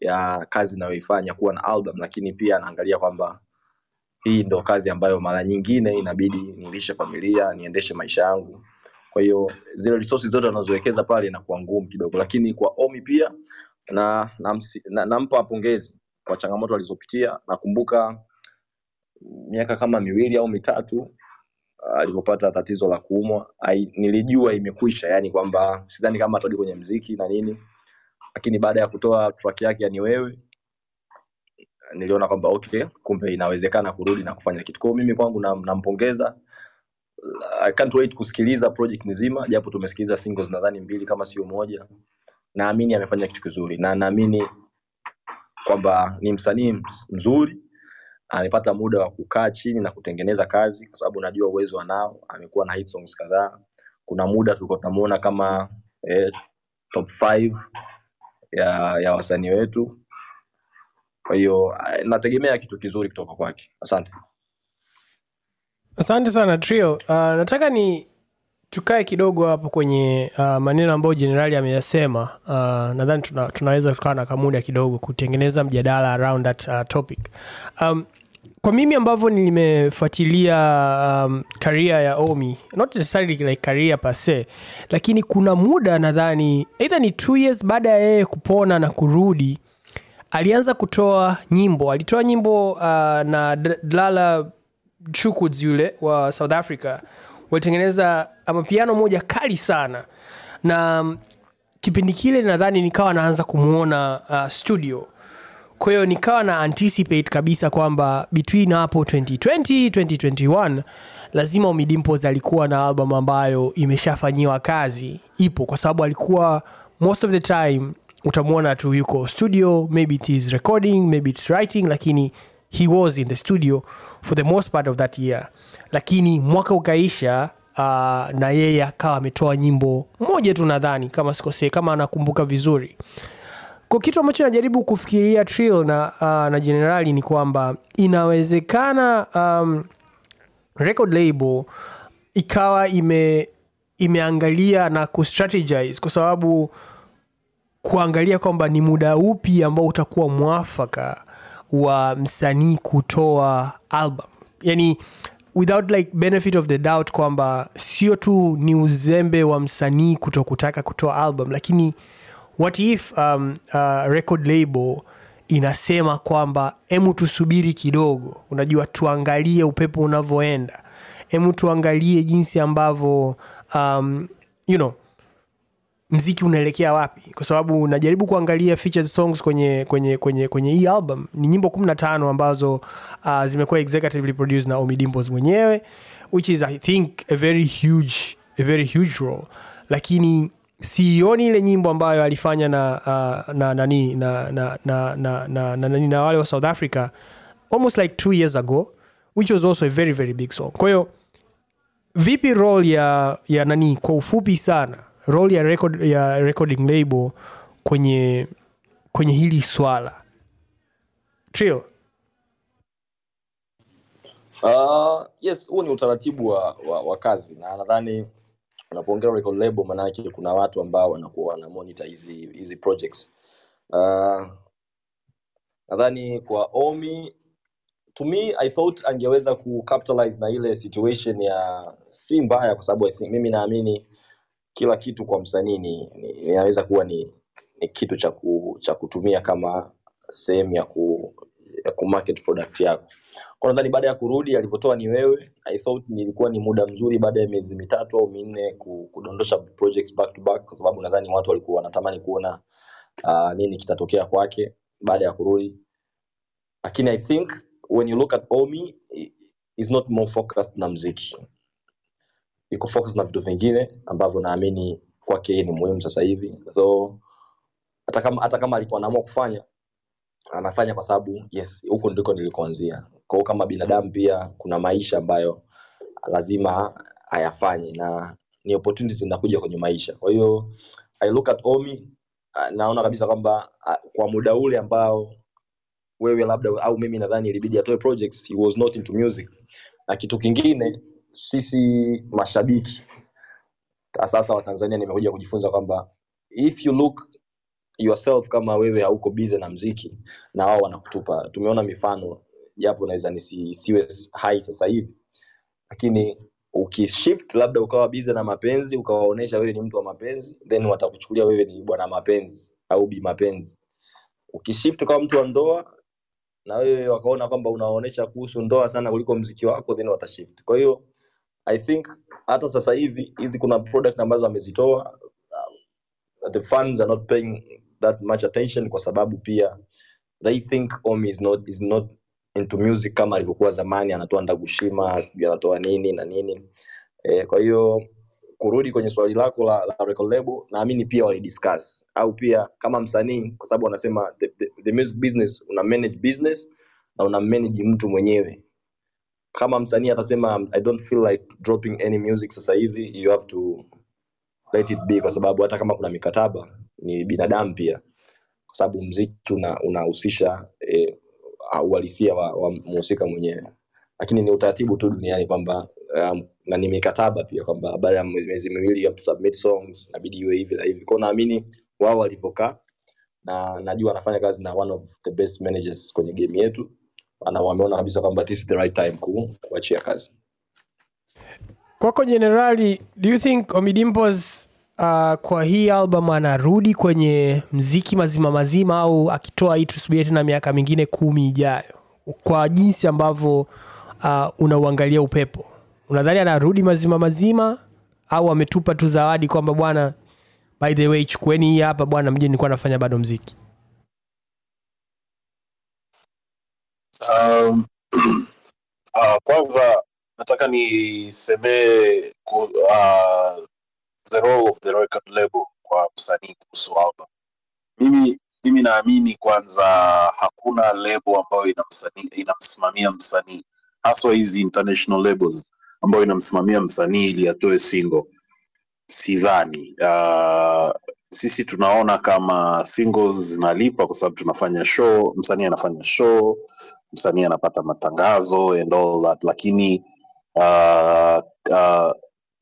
ya kazi inayoifanya kuwa na album lakini pia anaangalia kwamba hii ndo kazi ambayo mara nyingine inabidi nilishe familia niendeshe maisha yangu. Kwa hiyo zile resources zote anazowekeza pale inakuwa ngumu kidogo. Lakini kwa omi pia na nampa na- na pongezi kwa changamoto alizopitia. Nakumbuka miaka kama miwili au mitatu ah, alipopata tatizo la kuumwa. Nilijua imekwisha. Yani kwamba sidhani kama atarudi kwenye mziki na nini lakini baada ya kutoa track yake ya ni wewe niliona kwamba okay kumbe inawezekana kurudi na kufanya kitu. Kwa mimi kwangu nampongeza. Na I can't wait kusikiliza project nzima japo tumesikiliza singles nadhani mbili kama sio moja. Naamini amefanya kitu kizuri na naamini kwamba ni msanii mzuri. Amepata muda wa kukaa chini na kutengeneza kazi kwa sababu najua uwezo anao. Amekuwa na hit songs kadhaa. Kuna muda tulikuwa tunamuona kama eh, top 5 ya, ya wasanii wetu. Kwa hiyo eh, nategemea kitu kizuri kutoka kwake. Asante. Asante sana trio. Uh, nataka ni tukae kidogo hapo kwenye uh, maneno ambayo jenerali ameyasema. Uh, nadhani tuna, tunaweza tukawa na kamuda kidogo kutengeneza mjadala around that uh, topic. Um, kwa mimi ambavyo nimefuatilia um, karia ya omi not necessarily like karia pase lakini kuna muda nadhani either ni two years baada ya yeye kupona na kurudi alianza kutoa nyimbo. Alitoa nyimbo uh, na dlala chukuds yule wa south africa. Walitengeneza mapiano moja kali sana. Na mm, kipindi kile nadhani nikawa naanza kumwona uh, studio kwa hiyo nikawa na anticipate kabisa kwamba between hapo 2020 2021 lazima umidimpos alikuwa na album ambayo imeshafanyiwa kazi. Ipo kwa sababu alikuwa most of the time utamwona tu yuko studio maybe it is recording maybe it's writing lakini he was in the studio for the most part of that year. Lakini mwaka ukaisha uh, na yeye akawa ametoa nyimbo moja tu nadhani kama sikosee kama anakumbuka vizuri kwa kitu ambacho najaribu kufikiria trill na, uh, na generali ni kwamba inawezekana um, record label ikawa ime imeangalia na kustrategize kwa sababu kuangalia kwamba ni muda upi ambao utakuwa mwafaka wa msanii kutoa album. Yani without like benefit of the doubt kwamba sio tu ni uzembe wa msanii kuto kutaka kutoa album lakini what if um, uh, record label inasema kwamba emu tusubiri kidogo unajua tuangalie upepo unavyoenda. Emu tuangalie jinsi ambavyo um, you know mziki unaelekea wapi. Kwa sababu najaribu kuangalia featured songs kwenye kwenye kwenye kwenye hii album ni nyimbo 15 ambazo uh, zimekuwa executively produced na Ommy mwenyewe which is i think a very huge a very huge role. Lakini sioni ile nyimbo ambayo alifanya na uh, na nani na na na na na, na, na, na wale wa South Africa almost like two years ago which was also a very very big song kwa hiyo vipi role ya ya nani kwa ufupi sana role ya, record, ya recording label kwenye kwenye hili swala Trio. Uh, yes, huo ni utaratibu wa, wa, wa kazi na nadhani unapoongea record label maanake kuna watu ambao wanakuwa wana monitor hizi hizi projects. Uh, nadhani kwa Omi to me I thought angeweza ku capitalize na ile situation ya si mbaya kwa sababu mimi naamini kila kitu kwa msanii ni, ni inaweza kuwa ni, ni kitu cha ku, cha kutumia kama sehemu ya ku ya kumarket product yako. Kwa nadhani baada ya kurudi alivyotoa ni wewe. I thought nilikuwa ni muda mzuri baada ya miezi mitatu au minne ku- kudondosha projects back to back kwa sababu nadhani watu walikuwa wanatamani kuona uh, nini kitatokea kwake baada ya kurudi. Lakini i think when you look at omi is not more focused na mziki. Iko focused na vitu vingine ambavyo naamini kwake ni muhimu sasa hivi. Though hata kama hata kama alikuwa anaamua kufanya anafanya kwa sababu yes huko ndiko nilikoanzia. Kwa kama binadamu pia kuna maisha ambayo lazima ayafanye na ni opportunities zinakuja kwenye maisha. Kwa hiyo i look at omi uh, naona kabisa kwamba uh, kwa muda ule ambao wewe labda au mimi nadhani ilibidi atoe projects he was not into music. Na kitu kingine sisi mashabiki sasa wa tanzania nimekuja kujifunza kwamba if you look yourself kama wewe hauko busy na mziki na wao wanakutupa. Tumeona mifano japo naweza nisiwe hai sasa hivi. Lakini ukishift labda ukawa busy na mapenzi ukawaonesha wewe ni mtu wa mapenzi then watakuchukulia wewe ni bwana mapenzi au bi mapenzi. Ukishift kama mtu wa ndoa na wewe wakaona kwamba unawaonyesha kuhusu ndoa sana kuliko mziki wako then watashift. Kwa hiyo i think hata sasa hivi hizi kuna product ambazo amezitoa uh, the fans are not paying that much attention kwa sababu pia they think omi is not, is not into music kama alivyokuwa zamani anatoa ndagushima sijui anatoa nini na nini. E, kwa hiyo kurudi kwenye swali lako la, la record naamini pia walidiscuss au pia kama msanii kwa sababu wanasema the, the, the music business una manage business na una manage mtu mwenyewe. Kama msanii atasema i don't feel like dropping any music sasa hivi you have to let it be kwa sababu hata kama kuna mikataba ni binadamu pia. Kwa sababu mziki unahusisha una uhalisia wa, wa mhusika mwenyewe. Lakini ni utaratibu tu duniani kwamba um, na ni mikataba pia kwamba baada ya miezi miwili inabidi iwe hivi na hivi. Kwao naamini wao walivyokaa na najua anafanya kazi na one of the best managers kwenye game yetu na wameona kabisa kwamba this is the right time ku, kuachia kazi. Kwako jenerali do you think omidimpos uh, kwa hii album anarudi kwenye mziki mazima mazima au akitoa hii tusubirie tena miaka mingine kumi ijayo? Kwa jinsi ambavyo uh, unauangalia upepo. Unadhani anarudi mazima mazima au ametupa tu zawadi kwamba bwana by the way chukueni hii hapa bwana mje nilikuwa nafanya bado mziki Um, uh, kwanza nataka nisemee uh, the role of the record label kwa msanii kuhusu album. Mimi mimi naamini kwanza hakuna lebo ambayo inamsimamia msanii haswa hizi international labels ambayo inamsimamia msanii ili atoe single. Sidhani. Uh, sisi tunaona kama singles zinalipa kwa sababu tunafanya show, msanii anafanya show, msanii anapata matangazo and all that, lakini uh, uh,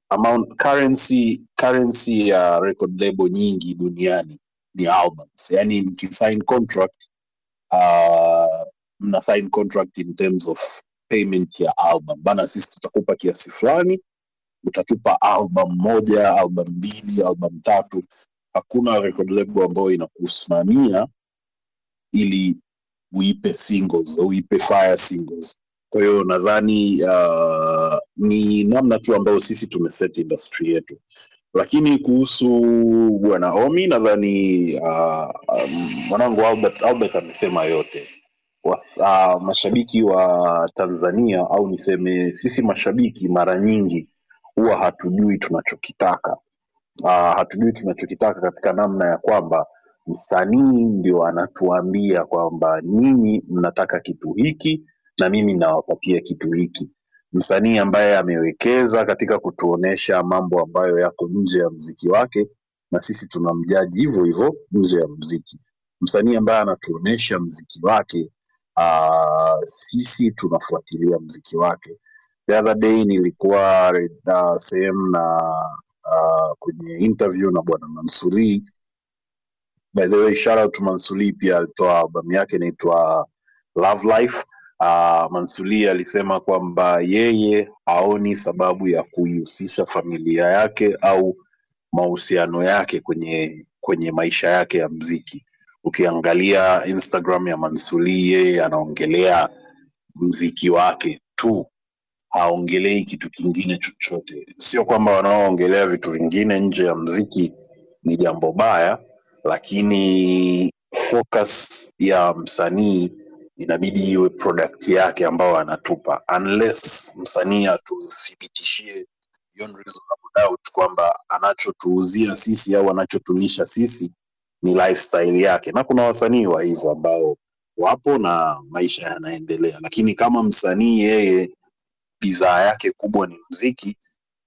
amount currency currency ya record label nyingi duniani ni albums. Yani mkisign contract uh, mna sign contract in terms of payment ya album. Bana, sisi tutakupa kiasi fulani, utatupa album moja, album mbili, album tatu. Hakuna record label ambayo inakusimamia ili uipe singles uipe fire singles kwa hiyo nadhani uh, ni namna tu ambayo sisi tumeset industry yetu. Lakini kuhusu bwana omi nadhani uh, um, mwanangu albert, albert amesema yote. Was, uh, mashabiki wa tanzania au niseme sisi mashabiki mara nyingi huwa hatujui tunachokitaka. Uh, hatujui tunachokitaka katika namna ya kwamba msanii ndio anatuambia kwamba nyinyi mnataka kitu hiki na mimi nawapatia kitu hiki. Msanii ambaye amewekeza katika kutuonesha mambo ambayo yako nje ya mziki wake na sisi tunamjaji hivyo hivyo nje ya mziki. Msanii ambaye anatuonesha mziki wake aa, sisi tunafuatilia mziki wake. The other day nilikuwa sehemu na uh, kwenye interview na bwana mansuri. By the way shout pia alitoa albamu yake inaitwa love life uh, mansuri alisema kwamba yeye haoni sababu ya kuihusisha familia yake au mahusiano yake kwenye kwenye maisha yake ya mziki. Ukiangalia instagram ya Mansuli, yeye anaongelea mziki wake tu haongelei kitu kingine chochote. Sio kwamba wanaoongelea vitu vingine nje ya mziki ni jambo baya lakini focus ya msanii inabidi iwe product yake ambayo anatupa unless msanii atuthibitishie kwamba anachotuuzia sisi au anachotulisha sisi ni lifestyle yake na kuna wasanii wa hivyo ambao wapo na maisha yanaendelea lakini kama msanii yeye bidhaa yake kubwa ni mziki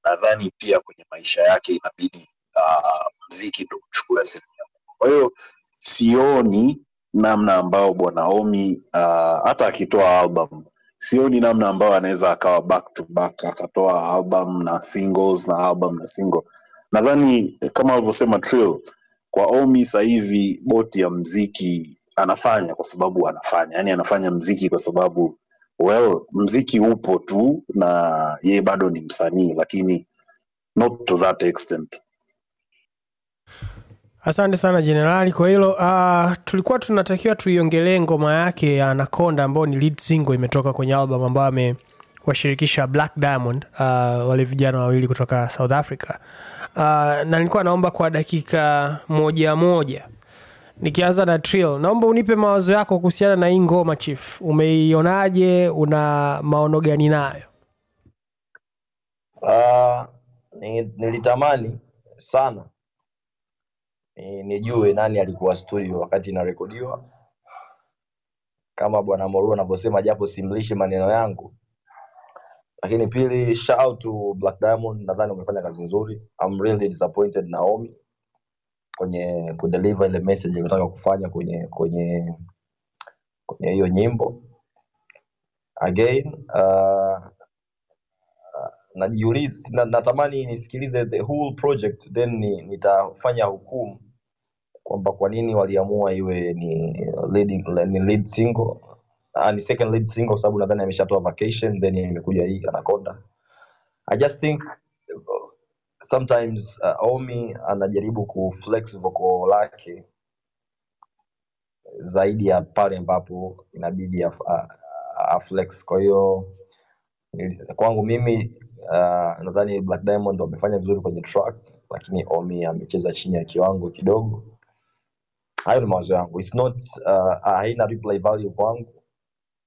nadhani pia kwenye maisha yake inabidi uh, mziki ndo uchukue asilimia kubwa. kwa hiyo sioni namna ambao bwana omi uh, hata akitoa album. Sioni namna ambayo anaweza akawa back to back akatoa album na singles na album na single. Nadhani kama alivyosema Trill, kwa omi sasa hivi boti ya mziki anafanya kwa sababu anafanya. Yani anafanya mziki kwa sababu well mziki upo tu na yeye bado ni msanii lakini not to that extent asante sana jenerali. Kwa hilo uh, tulikuwa tunatakiwa tuiongelee ngoma yake ya anaconda ambayo ni lead single imetoka kwenye album ambayo amewashirikisha black diamond uh, wale vijana wawili kutoka south africa. Uh, na nilikuwa naomba kwa dakika moja moja. Nikianza na trill naomba unipe mawazo yako kuhusiana na hii ngoma chief. Umeionaje? Una maono gani nayo? Uh, nilitamani sana nijue nani alikuwa studio wakati inarekodiwa. Kama bwana Moru anavyosema, japo simlishi maneno yangu, lakini pili, shout out to Black Diamond, nadhani umefanya kazi nzuri. I'm really disappointed Naomi kwenye kudeliver ile message iliyotaka kufanya kwenye kwenye kwenye hiyo nyimbo. Again uh, najiuliza natamani nisikilize the whole project then ni, nitafanya hukumu kwamba kwa nini waliamua iwe ni leading, ni lead single. Uh, ni second lead single sababu nadhani ameshatoa vacation then imekuja hii anaconda. I just think sometimes uh, omi anajaribu kuflex vocal lake zaidi ya pale ambapo inabidi af, a, a flex. Kwa hiyo kwangu mimi uh, nadhani Black Diamond wamefanya vizuri kwenye track, lakini Omi amecheza chini ya kiwango kidogo. Hayo ni mawazo yangu, it's not uh, haina replay value kwangu,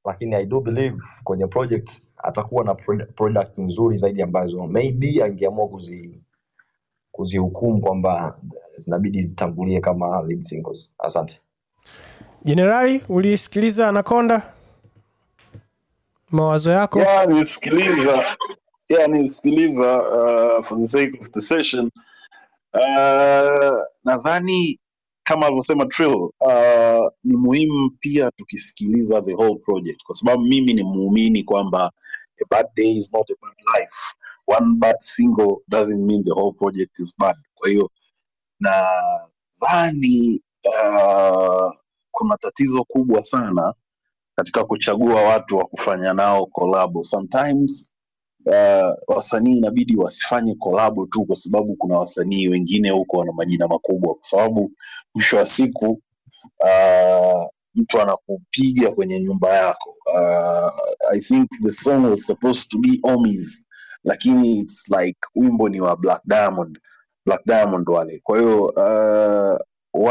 lakini I do believe kwenye project atakuwa na product nzuri zaidi ambazo maybe angeamua kuzi kuzihukumu kwamba zinabidi zitangulie kama lead singles. Asante. jenerali ulisikiliza anakonda mawazo yako? Yeah nisikiliza yeah nisikiliza uh, for the sake of the session. Uh, nadhani kama alivyosema Trill, uh, ni muhimu pia tukisikiliza the whole project kwa sababu mimi ni muumini kwamba a bad day is not a bad life. One bad single doesn't mean the whole project is bad. Kwa hiyo nadhani uh, kuna tatizo kubwa sana katika kuchagua watu wa kufanya nao kolabo sometimes uh, wasanii inabidi wasifanye kolabo tu kwa sababu kuna wasanii wengine huko wana majina makubwa. Kwa sababu mwisho wa siku uh, mtu anakupiga kwenye nyumba yako. Uh, i think the song was supposed to be omis lakini its like wimbo ni wa black diamond. Black diamond wale. Kwa hiyo uh,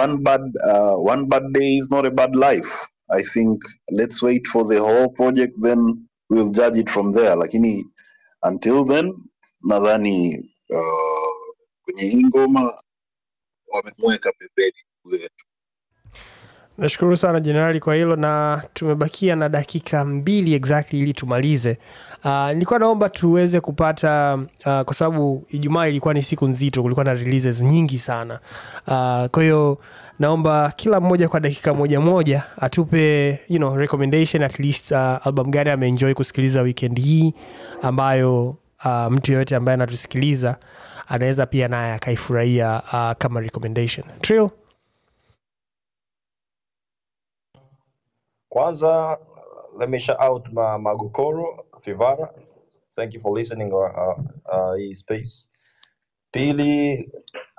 one bad uh, one bad day is not a bad life. I think let's wait for the whole project then we'll judge it from there. Lakini until then nadhani uh, kwenye hii ngoma wamemweka pembeni wetu. Nashukuru sana jenerali kwa hilo na tumebakia na dakika mbili exactly ili tumalize uh, nilikuwa naomba tuweze kupata uh, kwa sababu ijumaa ilikuwa ni siku nzito kulikuwa na releases nyingi sana. Uh, kwa hiyo naomba kila mmoja kwa dakika moja moja atupe you know, recommendation at least uh, album gani ameenjoy kusikiliza weekend hii ambayo uh, mtu yoyote ambaye anatusikiliza anaweza pia naye akaifurahia uh, kama recommendation. Trill? Kwanza, lemesha out ma, Magokoro Fivara. Thank you for listening uh, uh, uh, hii space. Pili,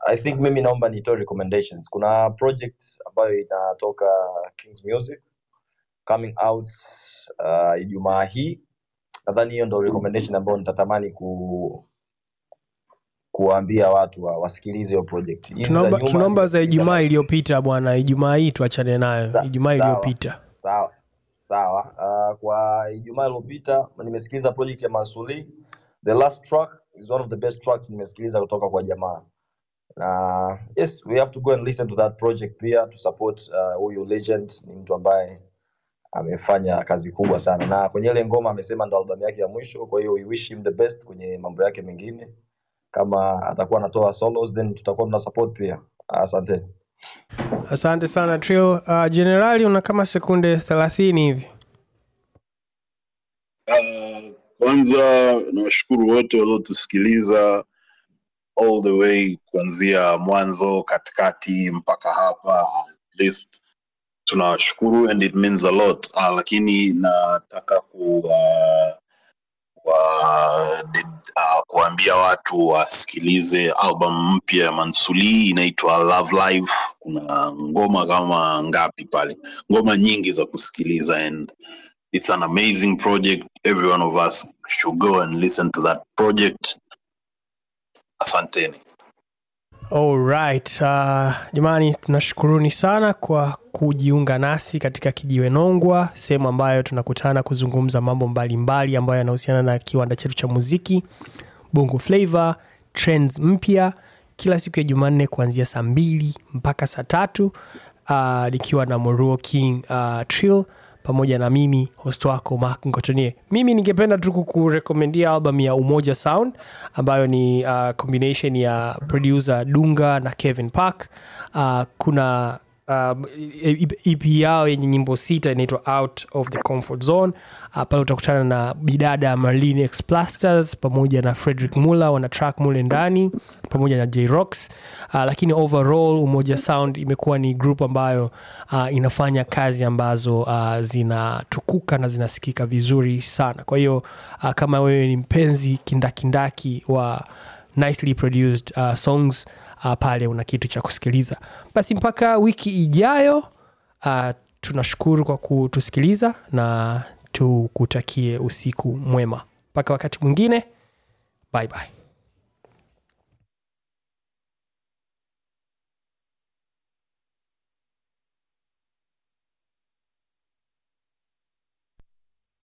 I think mimi naomba nitoe recommendations. Kuna project ambayo inatoka Kings Music coming out uh, Ijumaa hii. Nadhani hiyo ndo recommendation ambayo nitatamani ku kuwaambia watu wa, wasikilize hiyo project. Hizi za tunaomba nyuma tunaomba za ijumaa iliyopita bwana ijumaa hii tuachane nayo Sa- ijumaa sawa. iliyopita Sawa sawa. Uh, kwa Ijumaa iliyopita nimesikiliza project ya Mansuri, The last track is one of the best tracks nimesikiliza kutoka kwa jamaa. Na yes, we have to go and listen to that project pia to support uh, legend. Ni mtu ambaye amefanya kazi kubwa sana, na kwenye ile ngoma amesema ndo albamu yake ya mwisho. Kwa hiyo we wish him the best kwenye mambo yake mengine. Kama atakuwa anatoa solos, then tutakuwa tuna support pia. Asante. Asante sana Trill. Uh, jenerali una kama sekunde thelathini hivi. Uh, kwanza nawashukuru wote waliotusikiliza all the way kuanzia mwanzo katikati mpaka hapa at least. Tunawashukuru and it means a lot. Uh, lakini nataka ku uh, wa, uh, kuambia watu wasikilize album mpya ya mansuli inaitwa love live kuna ngoma kama ngapi pale. Ngoma nyingi za kusikiliza and it's an amazing project. Every one of us should go and listen to that project. Asanteni Alright. Uh, jamani tunashukuruni sana kwa kujiunga nasi katika Kijiwe Nongwa, sehemu ambayo tunakutana kuzungumza mambo mbalimbali mbali ambayo yanahusiana na kiwanda chetu cha muziki Bongo Flava, trends mpya kila siku ya Jumanne kuanzia saa mbili mpaka saa tatu uh, nikiwa na Moruo King uh, Trill pamoja na mimi host wako Mark Ngotonie. Mimi ningependa tu kukurekomendia album ya Umoja Sound ambayo ni uh, combination ya producer Dunga na Kevin Park. Uh, kuna uh, EP yao yenye nyimbo sita inaitwa Out of the Comfort Zone. Uh, pale utakutana na bidada Marlene X pamoja na Frederick Muller wana track mule ndani pamoja na J. Uh, lakini overall Umoja Sound imekuwa ni group ambayo uh, inafanya kazi ambazo uh, zinatukuka na zinasikika vizuri sana. Kwa hiyo uh, kama wewe ni mpenzi kindakindaki wa nicely produced uh, songs uh, pale una kitu cha kusikiliza. Basi mpaka wiki ijayo uh, tunashukuru kwa kutusikiliza na tukutakie usiku mwema. Mpaka wakati mwingine bye bye